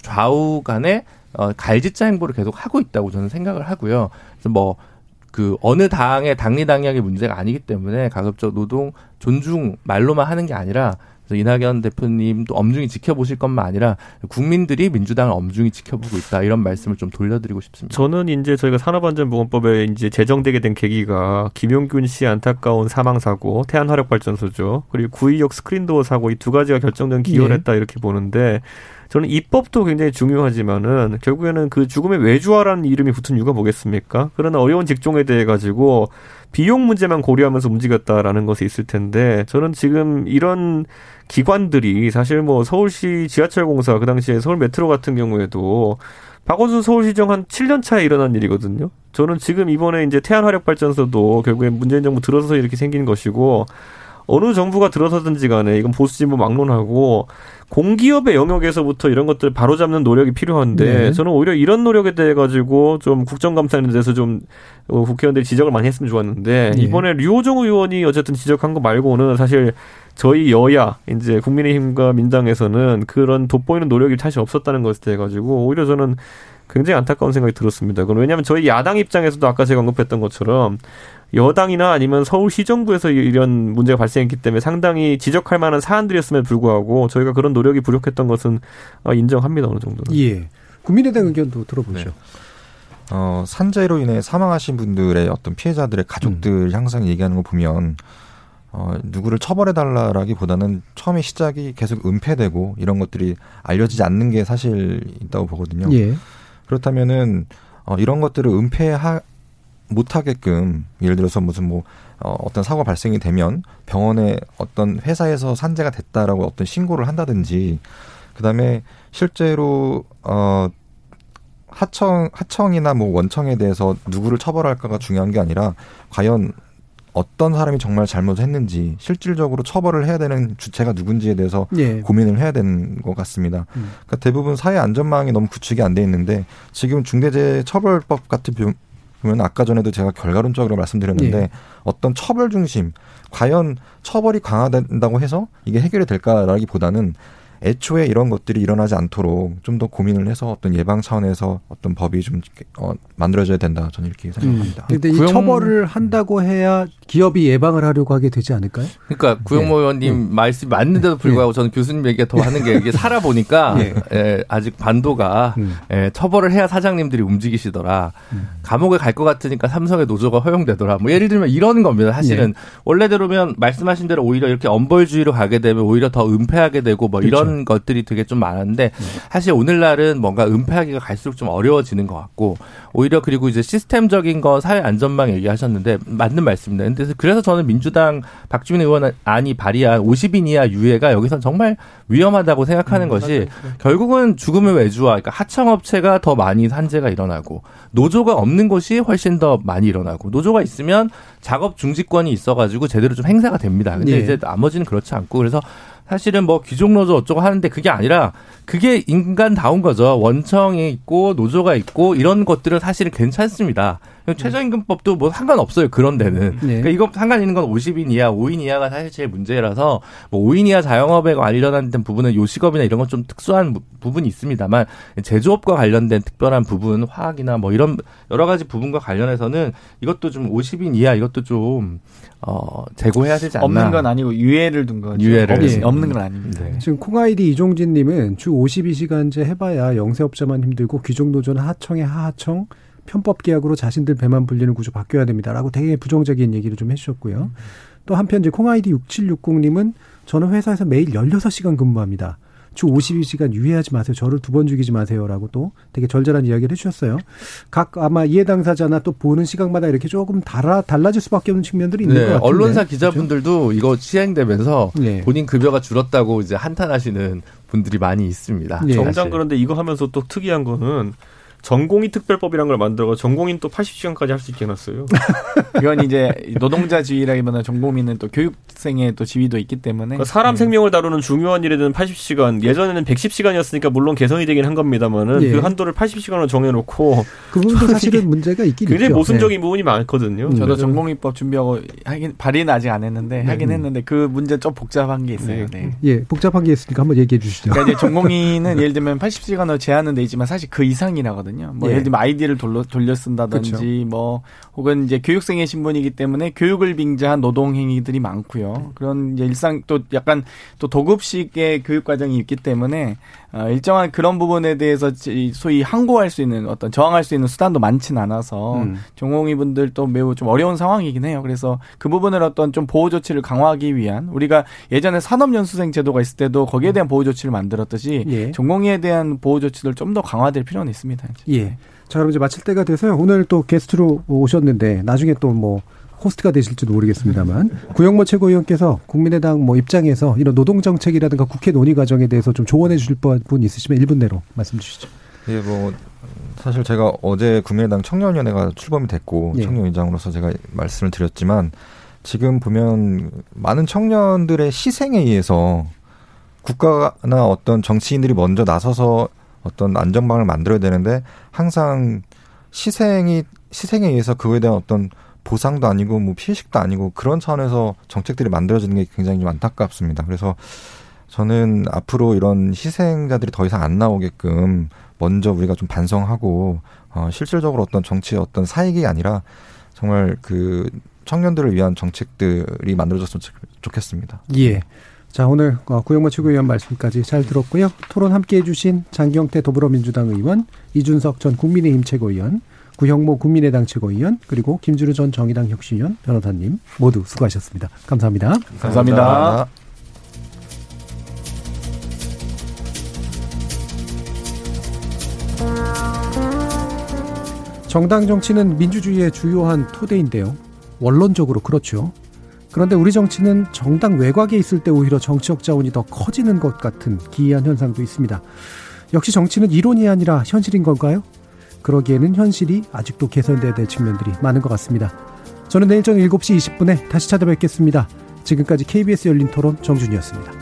좌우 간에 어, 갈짓자 행보를 계속 하고 있다고 저는 생각을 하고요. 그래서 뭐, 그 어느 당의 당리 당략의 문제가 아니기 때문에 가급적 노동 존중 말로만 하는 게 아니라 그래서 이낙연 대표님도 엄중히 지켜보실 것만 아니라 국민들이 민주당을 엄중히 지켜보고 있다 이런 말씀을 좀 돌려드리고 싶습니다. 저는 이제 저희가 산업안전보건법에 이제 제정되게 된 계기가 김용균 씨 안타까운 사망 사고, 태안화력발전소죠. 그리고 구의역 스크린도어 사고 이 두 가지가 결정된 기여를 예. 했다 이렇게 보는데 저는 입법도 굉장히 중요하지만은 결국에는 그 죽음의 외주화라는 이름이 붙은 이유가 뭐겠습니까? 그러나 어려운 직종에 대해 가지고 비용 문제만 고려하면서 움직였다라는 것이 있을 텐데 저는 지금 이런 기관들이 사실 뭐 서울시 지하철공사 그 당시에 서울 메트로 같은 경우에도 박원순 서울시장 한 7년 차에 일어난 일이거든요. 저는 지금 이번에 이제 태안화력발전소도 결국에 문재인 정부 들어서서 이렇게 생긴 것이고 어느 정부가 들어서든지 간에 이건 보수 진보 막론하고 공기업의 영역에서부터 이런 것들 바로잡는 노력이 필요한데 네. 저는 오히려 이런 노력에 대해 가지고 좀 국정감사에 대해서 좀 어, 국회의원들이 지적을 많이 했으면 좋았는데 네. 이번에 류호정 의원이 어쨌든 지적한 거 말고는 사실 저희 여야 이제 국민의힘과 민당에서는 그런 돋보이는 노력이 사실 없었다는 것에 대해 가지고 오히려 저는 굉장히 안타까운 생각이 들었습니다. 그건 왜냐하면 저희 야당 입장에서도 아까 제가 언급했던 것처럼 여당이나 아니면 서울시정부에서 이런 문제가 발생했기 때문에 상당히 지적할 만한 사안들이었음에도 불구하고 저희가 그런 노력이 부족했던 것은 어, 인정합니다 어느 정도는. 예. 국민의당 의견도 들어보죠. 네. 어, 산재로 인해 사망하신 분들의 어떤 피해자들의 가족들 음. 항상 얘기하는 거 보면 어, 누구를 처벌해달라라기보다는 처음에 시작이 계속 은폐되고 이런 것들이 알려지지 않는 게 사실 있다고 보거든요. 예. 그렇다면은 어, 이런 것들을 은폐하 못하게끔 예를 들어서 무슨 뭐 어, 어떤 사고 발생이 되면 병원에 어떤 회사에서 산재가 됐다라고 어떤 신고를 한다든지 그다음에 실제로 어 하청 하청이나 뭐 원청에 대해서 누구를 처벌할까가 중요한 게 아니라 과연 어떤 사람이 정말 잘못했는지 실질적으로 처벌을 해야 되는 주체가 누군지에 대해서 예. 고민을 해야 되는 것 같습니다. 음. 그러니까 대부분 사회 안전망이 너무 구축이 안 돼 있는데 지금 중대재해처벌법 같은 보면 아까 전에도 제가 결과론적으로 말씀드렸는데 예. 어떤 처벌 중심 과연 처벌이 강화된다고 해서 이게 해결이 될까라기보다는 애초에 이런 것들이 일어나지 않도록 좀 더 고민을 해서 어떤 예방 차원에서 어떤 법이 좀 어, 만들어져야 된다. 저는 이렇게 생각합니다. 그런데 음. 이 처벌을 한다고 해야 기업이 예방을 하려고 하게 되지 않을까요? 그러니까 구영모 네. 의원님 네. 말씀이 맞는데도 불구하고 네. 저는 교수님 얘기가 더 하는 게 이게 (laughs) 살아보니까 네. 예, 아직 반도가 음. 예, 처벌을 해야 사장님들이 움직이시더라. 음. 감옥에 갈 것 같으니까 삼성의 노조가 허용되더라. 뭐 예를 들면 이런 겁니다. 사실은 네. 원래대로면 말씀하신 대로 오히려 이렇게 엄벌주의로 가게 되면 오히려 더 은폐하게 되고 뭐 그렇죠. 이런 것들이 되게 좀 많은데 네. 사실 오늘날은 뭔가 은폐하기가 갈수록 좀 어려워지는 것 같고 오히려 그리고 이제 시스템적인 거 사회 안전망 얘기하셨는데 맞는 말씀입니다. 근데 그래서 저는 민주당 박주민 의원 안이 발의한 50인 이하 유예가 여기서 정말 위험하다고 생각하는 음, 것이 맞아요. 결국은 죽음의 외주화 그러니까 하청업체가 더 많이 산재가 일어나고 노조가 없는 곳이 훨씬 더 많이 일어나고 노조가 있으면 작업 중지권이 있어가지고 제대로 좀 행사가 됩니다. 근데 예. 이제 나머지는 그렇지 않고 그래서 사실은 뭐 귀족 노조 어쩌고 하는데 그게 아니라 그게 인간다운 거죠. 원청이 있고 노조가 있고 이런 것들은 사실은 괜찮습니다. 최저임금법도 뭐 상관없어요. 그런 데는. 네. 그러니까 이거 상관 있는 건 50인 이하, 5인 이하가 사실 제일 문제라서 뭐 5인 이하 자영업에 관련한 부분은 요식업이나 이런 건 좀 특수한 부분이 있습니다만 제조업과 관련된 특별한 부분, 화학이나 뭐 이런 여러 가지 부분과 관련해서는 이것도 좀 50인 이하 이것도 좀 어, 제고해야 되지 않나. 없는 건 아니고 유예를 둔 거죠. 유예를. 없, 없는 건 아닙니다. 네. 지금 콩아이디 이종진 님은 주 52시간제 해봐야 영세업자만 힘들고 귀족노조는 하청의 하하청 편법 계약으로 자신들 배만 불리는 구조 바뀌어야 됩니다라고 되게 부정적인 얘기를 좀 해주셨고요. 음. 또 한편 이제 콩아이디 6760님은 저는 회사에서 매일 16시간 근무합니다. 주 52시간 유예하지 마세요. 저를 두 번 죽이지 마세요라고 또 되게 절절한 이야기를 해주셨어요. 각 아마 이해 당사자나 또 보는 시각마다 이렇게 조금 달라 달라질 수밖에 없는 측면들이 있는 네, 것 같아요. 언론사 기자분들도 그렇죠? 이거 시행되면서 네. 본인 급여가 줄었다고 이제 한탄하시는 분들이 많이 있습니다. 네. 정장 그런데 이거 하면서 또 특이한 거는 전공의 특별법이란 걸 만들어 전공인 또 80시간까지 할 수 있게 해놨어요. (laughs) 이건 이제 노동자 지위라기보다 전공인은 또 교육생의 또 지위도 있기 때문에 그러니까 사람 네. 생명을 다루는 중요한 일에는 80시간 예전에는 110시간이었으니까 물론 개선이 되긴 한 겁니다만은 예. 그 한도를 80시간으로 정해놓고 그 부분도 사실은 문제가 있긴 굉장히 있죠. 모순적인 네. 부분이 많거든요. 음. 저도 전공인법 준비하고 하긴 발의는 아직 안 했는데 네. 하긴 했는데 그 문제 좀 복잡한 게 있어요. 네. 예, 복잡한 게 있으니까 한번 얘기해 주시죠. 그러니까 이제 전공인은 (laughs) 예를 들면 80시간으로 제한은 돼 있지만 사실 그 이상이라거든요. 있거든요. 뭐 예. 를 들면 아이디를 돌려, 돌려 쓴다든지 그렇죠. 뭐 혹은 이제 교육생의 신분이기 때문에 교육을 빙자한 노동 행위들이 많고요. 그런 이제 일상 또 약간 또 도급식의 교육 과정이 있기 때문에 어, 일정한 그런 부분에 대해서 소위 항고할 수 있는 어떤 저항할 수 있는 수단도 많지는 않아서 음. 전공의 분들도 매우 좀 어려운 상황이긴 해요. 그래서 그 부분을 어떤 좀 보호 조치를 강화하기 위한 우리가 예전에 산업연수생 제도가 있을 때도 거기에 대한 보호 조치를 만들었듯이 예. 전공의에 대한 보호 조치들 좀 더 강화될 필요는 있습니다. 예. 자, 그럼 이제 마칠 때가 돼서요. 오늘 또 게스트로 오셨는데 나중에 또뭐 호스트가 되실지도 모르겠습니다만 구영모 최고위원께서 국민의당 뭐 입장에서 이런 노동 정책이라든가 국회 논의 과정에 대해서 좀 조언해 주실 분 있으시면 1분 내로 말씀 주시죠. 예, 뭐 사실 제가 어제 국민의당 청년위원회가 출범이 됐고 예. 청년위장으로서 제가 말씀을 드렸지만 지금 보면 많은 청년들의 희생에 의해서 국가나 어떤 정치인들이 먼저 나서서 어떤 안전망을 만들어야 되는데 항상 희생이 희생에 의해서 그거에 대한 어떤 보상도 아니고 뭐 피해식도 아니고 그런 차원에서 정책들이 만들어지는 게 굉장히 좀 안타깝습니다. 그래서 저는 앞으로 이런 희생자들이 더 이상 안 나오게끔 먼저 우리가 좀 반성하고 어 실질적으로 어떤 정치의 어떤 사익이 아니라 정말 그 청년들을 위한 정책들이 만들어졌으면 좋겠습니다. 예. 자, 오늘 어, 구영모 최고위원 말씀까지 잘 들었고요. 토론 함께 해주신 장경태 더불어민주당 의원, 이준석 전 국민의힘 최고위원, 구형모 국민의당 최고위원, 그리고 김주루 전 정의당 혁신위원 변호사님 모두 수고하셨습니다. 감사합니다. 감사합니다. 감사합니다. 정당 정치는 민주주의의 주요한 토대인데요. 원론적으로 그렇죠. 그런데 우리 정치는 정당 외곽에 있을 때 오히려 정치적 자원이 더 커지는 것 같은 기이한 현상도 있습니다. 역시 정치는 이론이 아니라 현실인 건가요? 그러기에는 현실이 아직도 개선돼야 될 측면들이 많은 것 같습니다. 저는 내일 저녁 7시 20분에 다시 찾아뵙겠습니다. 지금까지 KBS 열린 토론 정준이었습니다.